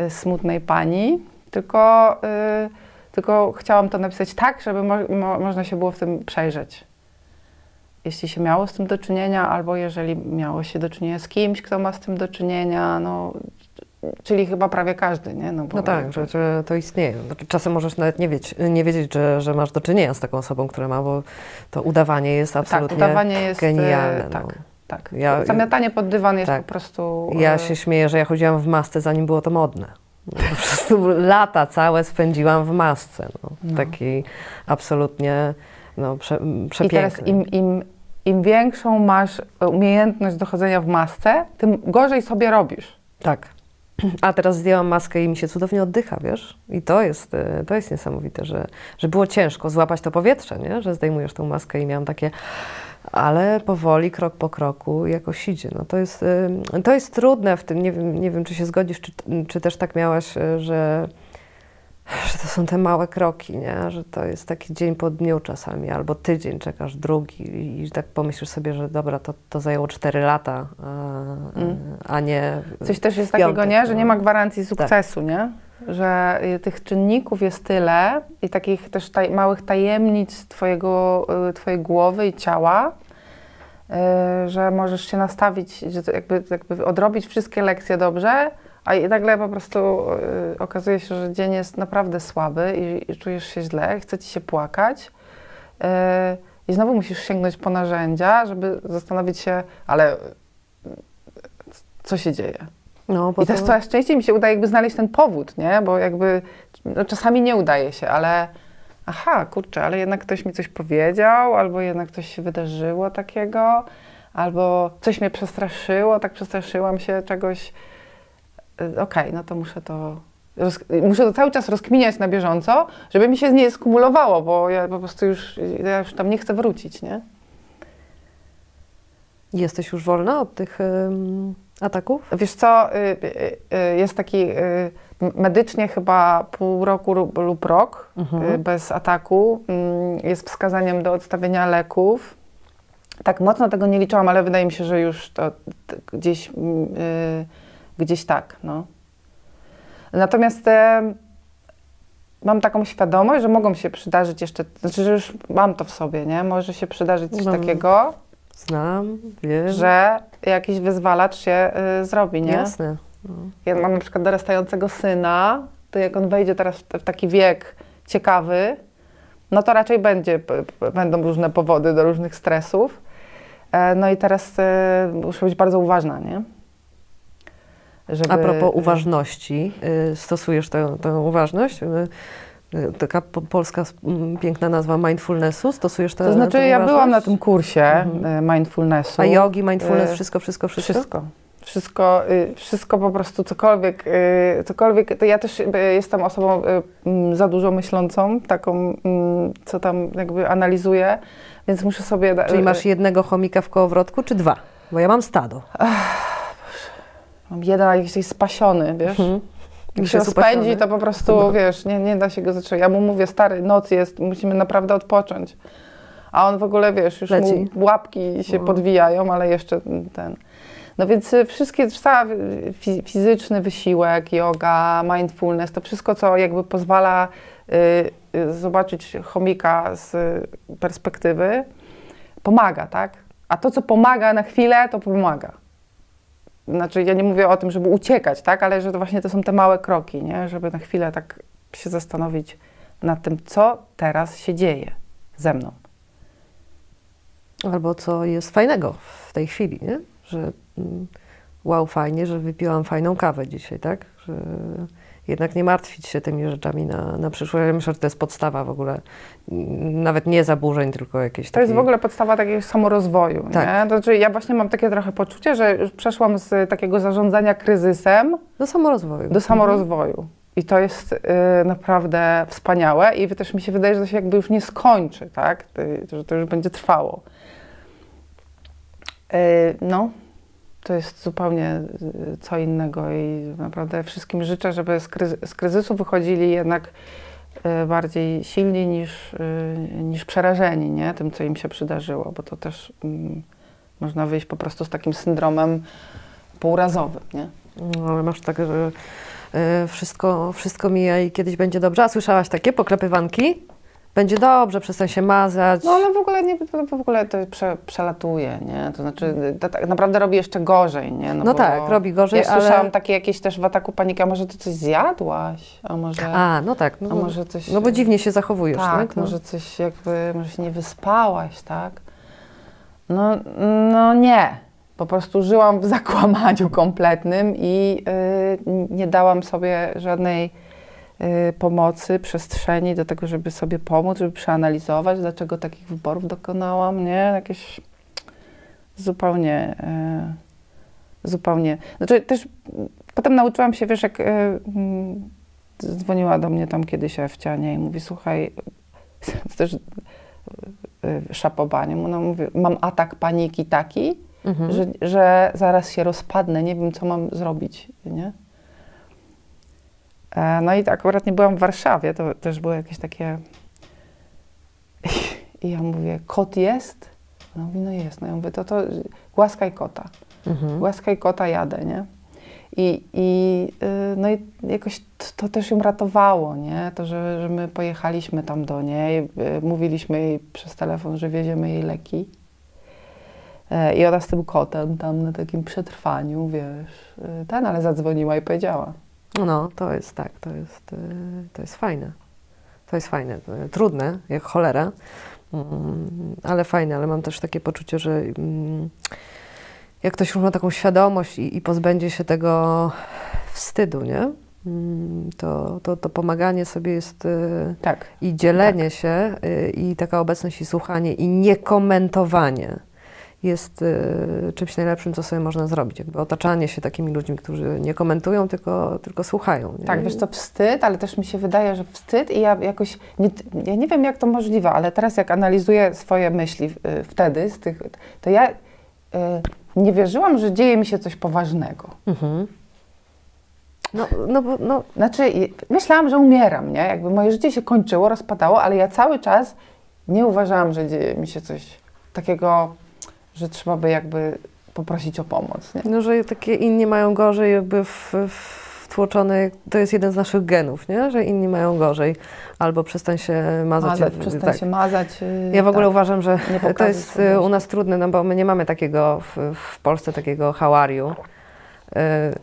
[SPEAKER 2] y, smutnej pani, tylko, yy, tylko chciałam to napisać tak, żeby mo mo można się było w tym przejrzeć. Jeśli się miało z tym do czynienia, albo jeżeli miało się do czynienia z kimś, kto ma z tym do czynienia, no Czyli chyba prawie każdy, nie?
[SPEAKER 1] No, no tak, że, że, to istnieje. Znaczy, czasem możesz nawet nie, wiedzieć, nie wiedzieć, że, że masz do czynienia z taką osobą, która ma, bo to udawanie jest tak, absolutnie tak, udawanie jest, genialne.
[SPEAKER 2] Tak, no. tak. Ja, Zamiatanie pod dywan jest tak. po prostu...
[SPEAKER 1] Ja e, się śmieję, że ja chodziłam w masce, zanim było to modne. No, po prostu [laughs] lata całe spędziłam w masce. No. No. Taki absolutnie no, prze, przepiękny. I teraz
[SPEAKER 2] im, im, im większą masz umiejętność dochodzenia w masce, tym gorzej sobie robisz.
[SPEAKER 1] Tak. A teraz zdjęłam maskę i mi się cudownie oddycha, wiesz? I to jest, y, to jest niesamowite, że, że było ciężko złapać to powietrze, nie? Że zdejmujesz tą maskę i miałam takie ale powoli, krok po kroku jakoś idzie. No to, jest, y, to jest trudne w tym, nie wiem, nie wiem czy się zgodzisz, czy, czy też tak miałaś, y, że, że to są te małe kroki, nie? że to jest taki dzień po dniu czasami, albo tydzień czekasz drugi i tak pomyślisz sobie, że dobra, to, to zajęło 4 lata, a,
[SPEAKER 2] Mm.
[SPEAKER 1] a nie
[SPEAKER 2] Coś też jest
[SPEAKER 1] piątek,
[SPEAKER 2] takiego, nie? Że nie ma
[SPEAKER 1] no.
[SPEAKER 2] gwarancji sukcesu, nie? Że y, tych czynników jest tyle i takich też taj, małych tajemnic twojego, y, twojej głowy i ciała, y, że możesz się nastawić, że jakby, jakby odrobić wszystkie lekcje dobrze, a i nagle po prostu y, okazuje się, że dzień jest naprawdę słaby i, i czujesz się źle, chce ci się płakać. Y, I znowu musisz sięgnąć po narzędzia, żeby zastanowić się, ale y, co się dzieje?
[SPEAKER 1] No,
[SPEAKER 2] I też
[SPEAKER 1] to-
[SPEAKER 2] coraz częściej mi się udaje jakby znaleźć ten powód, nie? Bo jakby no, czasami nie udaje się, ale aha, kurczę, ale jednak ktoś mi coś powiedział, albo jednak coś się wydarzyło takiego, albo coś mnie przestraszyło, tak przestraszyłam się czegoś. Y, Okej, no to muszę to. Muszę to cały czas rozkminiać na bieżąco, żeby mi się nie skumulowało, bo ja po prostu już, ja już tam nie chcę wrócić, nie?
[SPEAKER 1] Jesteś już wolna od tych ym, ataków?
[SPEAKER 2] Wiesz co, y, y, y, jest taki y, medycznie chyba pół roku lub, lub rok
[SPEAKER 1] Mhm.
[SPEAKER 2] y, bez ataku. Mm, Jest wskazaniem do odstawienia leków. Tak mocno tego nie liczyłam, ale wydaje mi się, że już to t- gdzieś, mm, y, gdzieś tak. No. Natomiast e, mam taką świadomość, że mogą się przydarzyć jeszcze, znaczy, że już mam to w sobie, nie? Może się przydarzyć coś
[SPEAKER 1] No.
[SPEAKER 2] takiego,
[SPEAKER 1] Znam, wiem.
[SPEAKER 2] że jakiś wyzwalacz się y, zrobi, nie?
[SPEAKER 1] Jasne.
[SPEAKER 2] Ja mam na przykład dorastającego syna, to jak on wejdzie teraz w, taki wiek ciekawy, no to raczej będzie, będą różne powody do różnych stresów. E, No i teraz e, muszę być bardzo uważna, nie? Żeby,
[SPEAKER 1] A propos uważności, y, stosujesz tę, tę uważność? Y, y, taka po, polska piękna nazwa mindfulnessu, stosujesz tę
[SPEAKER 2] To znaczy,
[SPEAKER 1] tę
[SPEAKER 2] ja byłam na tym kursie
[SPEAKER 1] Mhm.
[SPEAKER 2] e, mindfulnessu.
[SPEAKER 1] A jogi, mindfulness,
[SPEAKER 2] Y,
[SPEAKER 1] wszystko, wszystko, wszystko?
[SPEAKER 2] Wszystko. Wszystko, y, wszystko po prostu, cokolwiek, y, cokolwiek. To ja też y, jestem osobą y, za dużo myślącą, taką, co tam jakby analizuję, więc muszę sobie...
[SPEAKER 1] Czyli masz
[SPEAKER 2] y,
[SPEAKER 1] jednego chomika w kołowrotku, czy dwa? Bo ja mam stado.
[SPEAKER 2] Mam jeden jakiś jest spasiony, wiesz?
[SPEAKER 1] Mhm.
[SPEAKER 2] Jak się
[SPEAKER 1] upatrzony.
[SPEAKER 2] to po prostu, wiesz, nie, nie da się go zatrzymać. Ja mu mówię, stary, noc jest, musimy naprawdę odpocząć. A on w ogóle, wiesz, już
[SPEAKER 1] Leci.
[SPEAKER 2] mu łapki się
[SPEAKER 1] No.
[SPEAKER 2] podwijają, ale jeszcze ten... No więc y, wszystkie, cały fi- fizyczny wysiłek, yoga, mindfulness, to wszystko, co jakby pozwala y, y, zobaczyć chomika z perspektywy, pomaga, tak? A to, co pomaga na chwilę, to pomaga. Znaczy, ja nie mówię o tym, żeby uciekać, tak? Ale że to właśnie to są te małe kroki, nie? Żeby na chwilę tak się zastanowić nad tym, co teraz się dzieje ze mną.
[SPEAKER 1] Albo co jest fajnego w tej chwili, nie? Że mm, wow, fajnie, że wypiłam fajną kawę dzisiaj, tak? Że jednak nie martwić się tymi rzeczami na, na przyszłość. Ja myślę, że to jest podstawa w ogóle. mm, Nawet nie zaburzeń, tylko jakieś
[SPEAKER 2] To jest w ogóle podstawa takiego samorozwoju,
[SPEAKER 1] Tak.
[SPEAKER 2] nie? To znaczy, ja właśnie mam takie trochę poczucie, że już przeszłam z takiego zarządzania kryzysem
[SPEAKER 1] Do samorozwoju.
[SPEAKER 2] do samorozwoju. I to jest y, naprawdę wspaniałe i też mi się wydaje, że to się jakby już nie skończy, tak? Że to już będzie trwało. Y, no, to jest zupełnie y, co innego i naprawdę wszystkim życzę, żeby z, kryzy- z kryzysu wychodzili jednak y, bardziej silni niż, y, niż przerażeni, nie? Tym, co im się przydarzyło, bo to też mm, można wyjść po prostu z takim syndromem półrazowym, nie?
[SPEAKER 1] No, ale masz tak, że wszystko, wszystko mija i kiedyś będzie dobrze. A słyszałaś takie poklepywanki? Będzie dobrze, przestań się mazać.
[SPEAKER 2] No ale w ogóle nie, w ogóle to prze, przelatuje, nie? To znaczy to tak naprawdę robi jeszcze gorzej, nie?
[SPEAKER 1] No
[SPEAKER 2] bo
[SPEAKER 1] tak, robi gorzej,
[SPEAKER 2] Ja słyszałam
[SPEAKER 1] ale-
[SPEAKER 2] takie jakieś też w ataku paniki, a może ty coś zjadłaś? A może,
[SPEAKER 1] A, no tak. No,
[SPEAKER 2] a może coś...
[SPEAKER 1] no bo dziwnie się zachowujesz,
[SPEAKER 2] tak,
[SPEAKER 1] tak? No.
[SPEAKER 2] może coś jakby, może się nie wyspałaś, tak? No, no nie. Po prostu żyłam w zakłamaniu kompletnym i y, nie dałam sobie żadnej pomocy, przestrzeni do tego, żeby sobie pomóc, żeby przeanalizować, dlaczego takich wyborów dokonałam, nie? Jakieś zupełnie, y, zupełnie. Znaczy też potem nauczyłam się, wiesz, jak y, mm, dzwoniła do mnie tam kiedyś Ewcia, nie? I mówi, słuchaj, [laughs] to też y, szapobaniem. Ona mówi, mam atak paniki taki,
[SPEAKER 1] Mhm.
[SPEAKER 2] że, że zaraz się rozpadnę, nie wiem, co mam zrobić, nie? E, No i akurat nie byłam w Warszawie, to też było jakieś takie... I ja mówię, kot jest? Ona mówi, no jest. No ja mówię, to to głaskaj kota.
[SPEAKER 1] Mhm.
[SPEAKER 2] Głaskaj kota, jadę, nie? I, i, y, no i jakoś t- to też ją ratowało, nie? To, że, że my pojechaliśmy tam do niej, y, mówiliśmy jej przez telefon, że wieziemy jej leki. E, I ona z tym kotem tam na takim przetrwaniu, wiesz, y, ten, ale zadzwoniła i powiedziała.
[SPEAKER 1] No, to jest tak, to jest, y, to jest fajne. To jest fajne. Trudne, jak cholera, mm, ale fajne, ale mam też takie poczucie, że mm, jak ktoś już ma taką świadomość i, i pozbędzie się tego wstydu, nie? Mm, To, to, to pomaganie sobie jest y,
[SPEAKER 2] Tak,
[SPEAKER 1] i dzielenie się y, i taka obecność i słuchanie i niekomentowanie jest y, czymś najlepszym, co sobie można zrobić. Jakby otaczanie się takimi ludźmi, którzy nie komentują, tylko, tylko słuchają. Nie?
[SPEAKER 2] tak, wiesz co, wstyd, ale też mi się wydaje, że wstyd i ja jakoś, nie, ja nie wiem jak to możliwe, ale teraz jak analizuję swoje myśli y, wtedy, z tych, to ja y, nie wierzyłam, że dzieje mi się coś poważnego.
[SPEAKER 1] Mhm. No, no, bo- no,
[SPEAKER 2] Znaczy, myślałam, że umieram, nie? Jakby moje życie się kończyło, rozpadało, ale ja cały czas nie uważałam, że dzieje mi się coś takiego, że trzeba by jakby poprosić o pomoc, nie?
[SPEAKER 1] no, że takie inni mają gorzej, jakby w, wtłoczone, to jest jeden z naszych genów, nie? że inni mają gorzej, albo przestań się mazać.
[SPEAKER 2] Mazać, przestań
[SPEAKER 1] tak.
[SPEAKER 2] się mazać. yy,
[SPEAKER 1] Ja w ogóle
[SPEAKER 2] tak.
[SPEAKER 1] uważam, że to jest y, u nas trudne, no bo my nie mamy takiego w, w Polsce takiego y,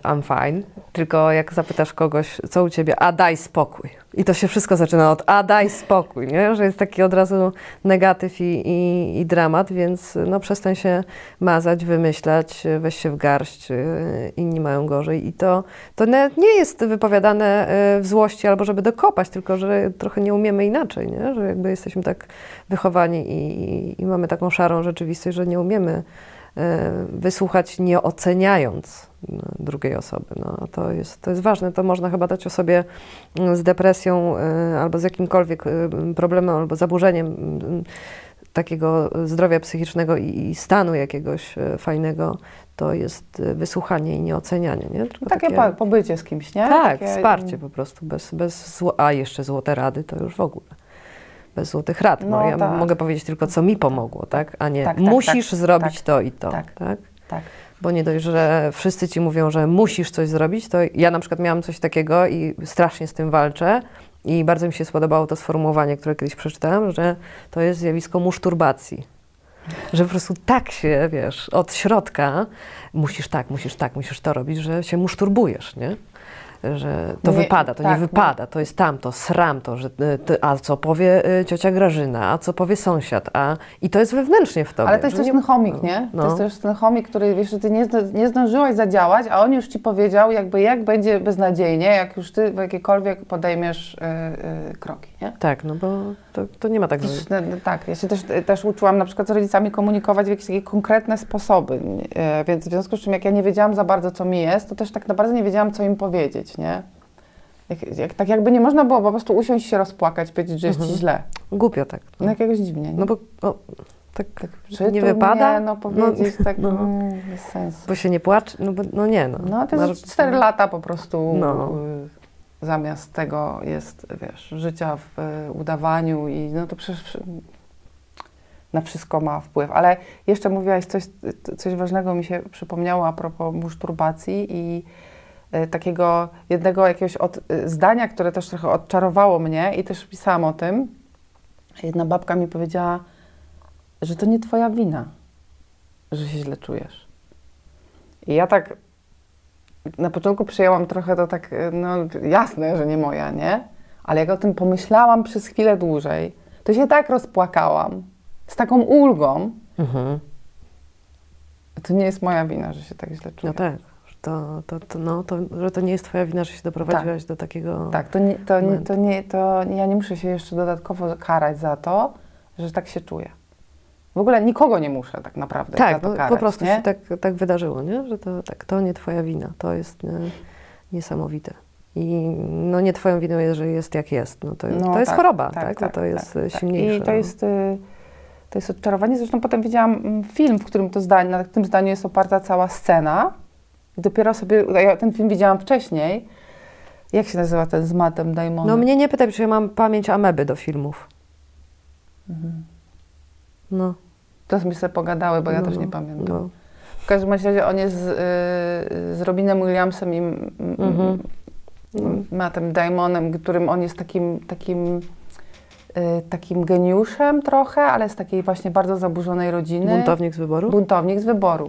[SPEAKER 1] I'm fine, tylko jak zapytasz kogoś, co u ciebie, a daj spokój. I to się wszystko zaczyna od a daj spokój, nie? że jest taki od razu negatyw i, i, i dramat, więc no przestań się mazać, wymyślać, y, weź się w garść, y, inni mają gorzej. I to, to nie jest wypowiadane y, w złości albo żeby dokopać, tylko że trochę nie umiemy inaczej, nie? że jakby jesteśmy tak wychowani i, i, mamy taką szarą rzeczywistość, że nie umiemy wysłuchać nie oceniając no, drugiej osoby. No, to, jest, to jest ważne. To można chyba dać osobie mm, z depresją e, albo z jakimkolwiek problemem albo zaburzeniem takiego zdrowia psychicznego i, stanu jakiegoś fajnego, to jest wysłuchanie i nieocenianie. Nie? Tylko
[SPEAKER 2] Takie po, pobycie z kimś, nie?
[SPEAKER 1] tak,
[SPEAKER 2] Takie,
[SPEAKER 1] wsparcie po prostu, bez, bez zło, a jeszcze złote rady to już w ogóle. Bez złotych rad. No,
[SPEAKER 2] No
[SPEAKER 1] ja
[SPEAKER 2] tak.
[SPEAKER 1] mogę powiedzieć tylko, co mi pomogło, tak? A nie
[SPEAKER 2] Tak, tak,
[SPEAKER 1] musisz
[SPEAKER 2] tak,
[SPEAKER 1] zrobić
[SPEAKER 2] tak,
[SPEAKER 1] to i to,
[SPEAKER 2] tak.
[SPEAKER 1] tak.
[SPEAKER 2] Tak.
[SPEAKER 1] Bo nie dość, że wszyscy ci mówią, że musisz coś zrobić, to ja na przykład miałam coś takiego i strasznie z tym walczę. I bardzo mi się spodobało to sformułowanie, które kiedyś przeczytałam, że to jest zjawisko muszturbacji. Że po prostu tak się, wiesz, od środka musisz tak, musisz tak, musisz to robić, że się muszturbujesz, nie? Że to
[SPEAKER 2] Nie,
[SPEAKER 1] wypada, to
[SPEAKER 2] tak,
[SPEAKER 1] nie wypada, to jest tamto, sram to, że y, ty, a co powie y, ciocia Grażyna, a co powie sąsiad, a i to jest wewnętrznie w tobie.
[SPEAKER 2] Ale to jest
[SPEAKER 1] że
[SPEAKER 2] też
[SPEAKER 1] nie-
[SPEAKER 2] ten chomik, nie?
[SPEAKER 1] No.
[SPEAKER 2] To jest też ten chomik, który wiesz, że ty nie, nie zdążyłaś zadziałać, a on już ci powiedział, jakby jak będzie beznadziejnie, jak już ty w jakiekolwiek podejmiesz y, kroki, nie?
[SPEAKER 1] Tak, no bo to, to nie ma tak, że...
[SPEAKER 2] Też, no, no, tak, ja się też, też uczyłam na przykład z rodzicami komunikować w jakieś takie konkretne sposoby, więc w związku z czym jak ja nie wiedziałam za bardzo, co mi jest, to też tak naprawdę nie wiedziałam, co im powiedzieć, nie? Jak, jak, tak jakby nie można było po prostu usiąść się rozpłakać, powiedzieć, że jest
[SPEAKER 1] Mhm.
[SPEAKER 2] ci źle.
[SPEAKER 1] Głupio tak.
[SPEAKER 2] No jakiegoś dziwnie, nie?
[SPEAKER 1] No bo no, tak,
[SPEAKER 2] Przytul
[SPEAKER 1] nie wypada,
[SPEAKER 2] Mnie, no powiedzieć tak,
[SPEAKER 1] no.
[SPEAKER 2] mm, bez sensu.
[SPEAKER 1] bo się nie płacze, no, bo, no nie no.
[SPEAKER 2] No to
[SPEAKER 1] Masz-
[SPEAKER 2] jest 4 lata po prostu
[SPEAKER 1] No.
[SPEAKER 2] y, zamiast tego jest, wiesz, życia w y, udawaniu i no to przecież na wszystko ma wpływ. Ale jeszcze mówiłaś coś, coś ważnego mi się przypomniało a propos muszturbacji i takiego jednego jakiegoś od, y, zdania, które też trochę odczarowało mnie i też pisałam o tym. Jedna babka mi powiedziała, że to nie twoja wina, że się źle czujesz. I ja tak na początku przyjęłam trochę to tak, y, no jasne, że nie moja, nie? Ale jak o tym pomyślałam przez chwilę dłużej, to się tak rozpłakałam, z taką ulgą,
[SPEAKER 1] Mhm.
[SPEAKER 2] to nie jest moja wina, że się tak źle czuję.
[SPEAKER 1] No tak, to, to, to, no, to, że to nie jest twoja wina, że się doprowadziłaś do takiego...
[SPEAKER 2] Tak, to, nie, to, nie, to, nie, to ja nie muszę się jeszcze dodatkowo karać za to, że tak się czuję. W ogóle nikogo nie muszę tak naprawdę
[SPEAKER 1] Tak,
[SPEAKER 2] to
[SPEAKER 1] no,
[SPEAKER 2] karać,
[SPEAKER 1] po prostu
[SPEAKER 2] nie?
[SPEAKER 1] się tak, tak wydarzyło, nie? że to, tak, to nie twoja wina, to jest nie, niesamowite. I no nie twoją winą jest, że jest jak jest. No to,
[SPEAKER 2] No
[SPEAKER 1] to jest
[SPEAKER 2] tak,
[SPEAKER 1] choroba,
[SPEAKER 2] tak,
[SPEAKER 1] tak?
[SPEAKER 2] tak,
[SPEAKER 1] no to jest
[SPEAKER 2] tak, tak.
[SPEAKER 1] silniejsze.
[SPEAKER 2] I to jest, y, to jest odczarowanie. Zresztą potem widziałam mm, film, w którym to zdanie, na tym zdaniu jest oparta cała scena. Dopiero sobie, ja ten film widziałam wcześniej. Jak się nazywa ten z Mattem Damonem?
[SPEAKER 1] No mnie nie pytaj, czy ja mam pamięć ameby do filmów.
[SPEAKER 2] Mhm.
[SPEAKER 1] No,
[SPEAKER 2] To mi sobie pogadały, bo ja
[SPEAKER 1] no,
[SPEAKER 2] też nie
[SPEAKER 1] no,
[SPEAKER 2] pamiętam.
[SPEAKER 1] No.
[SPEAKER 2] W każdym razie on jest z, y, z Robinem Williamsem i m-
[SPEAKER 1] Mhm.
[SPEAKER 2] m- Mattem Damonem, którym on jest takim, takim, y, takim geniuszem trochę, ale z takiej właśnie bardzo zaburzonej rodziny.
[SPEAKER 1] Buntownik z wyboru?
[SPEAKER 2] Buntownik z wyboru.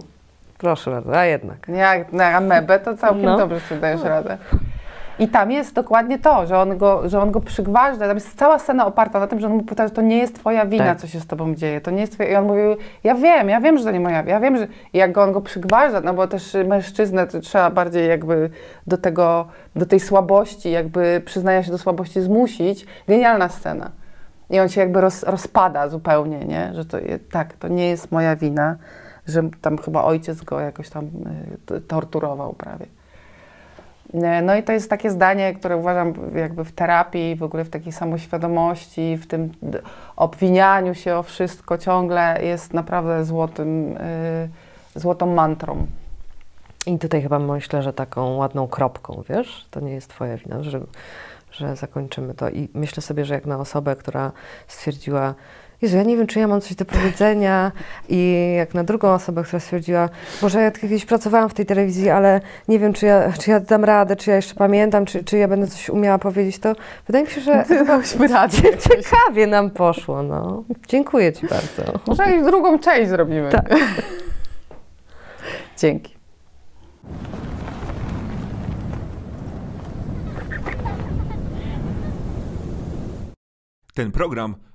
[SPEAKER 1] Proszę bardzo, a jednak.
[SPEAKER 2] Jak na amebę, to całkiem
[SPEAKER 1] No.
[SPEAKER 2] dobrze sobie dajesz radę. I tam jest dokładnie to, że on, go, że on go przygważdża. Tam jest cała scena oparta na tym, że on mu pyta, że to nie jest twoja wina,
[SPEAKER 1] Tak.
[SPEAKER 2] co się z tobą dzieje. To nie jest twoja... I on mówił, ja wiem, ja wiem, że to nie moja wina. Ja wiem, że... I jak go on go przygważdża, no bo też mężczyznę to trzeba bardziej jakby do tego, do tej słabości, jakby przyznania się do słabości zmusić. Genialna scena. I on się jakby roz, rozpada zupełnie, nie? Że to tak, to nie jest moja wina, że tam chyba ojciec go jakoś tam t- torturował prawie. Nie, No i to jest takie zdanie, które uważam jakby w terapii, w ogóle w takiej samoświadomości, w tym obwinianiu się o wszystko ciągle jest naprawdę złotym, y, złotą mantrą.
[SPEAKER 1] I tutaj chyba myślę, że taką ładną kropką, wiesz, to nie jest twoja wina, że, że zakończymy to. I myślę sobie, że jak na osobę, która stwierdziła, Jezu, ja nie wiem, czy ja mam coś do powiedzenia i jak na drugą osobę, która stwierdziła, może ja kiedyś pracowałam w tej telewizji, ale nie wiem, czy ja, czy ja dam radę, czy ja jeszcze pamiętam, czy, czy ja będę coś umiała powiedzieć, to wydaje mi się, że [laughs] chyba
[SPEAKER 2] radę. [laughs]
[SPEAKER 1] ciekawie nam poszło, no. Dziękuję Ci bardzo.
[SPEAKER 2] Może jakąś drugą część zrobimy.
[SPEAKER 1] Tak. [laughs]
[SPEAKER 2] Dzięki.
[SPEAKER 3] Ten program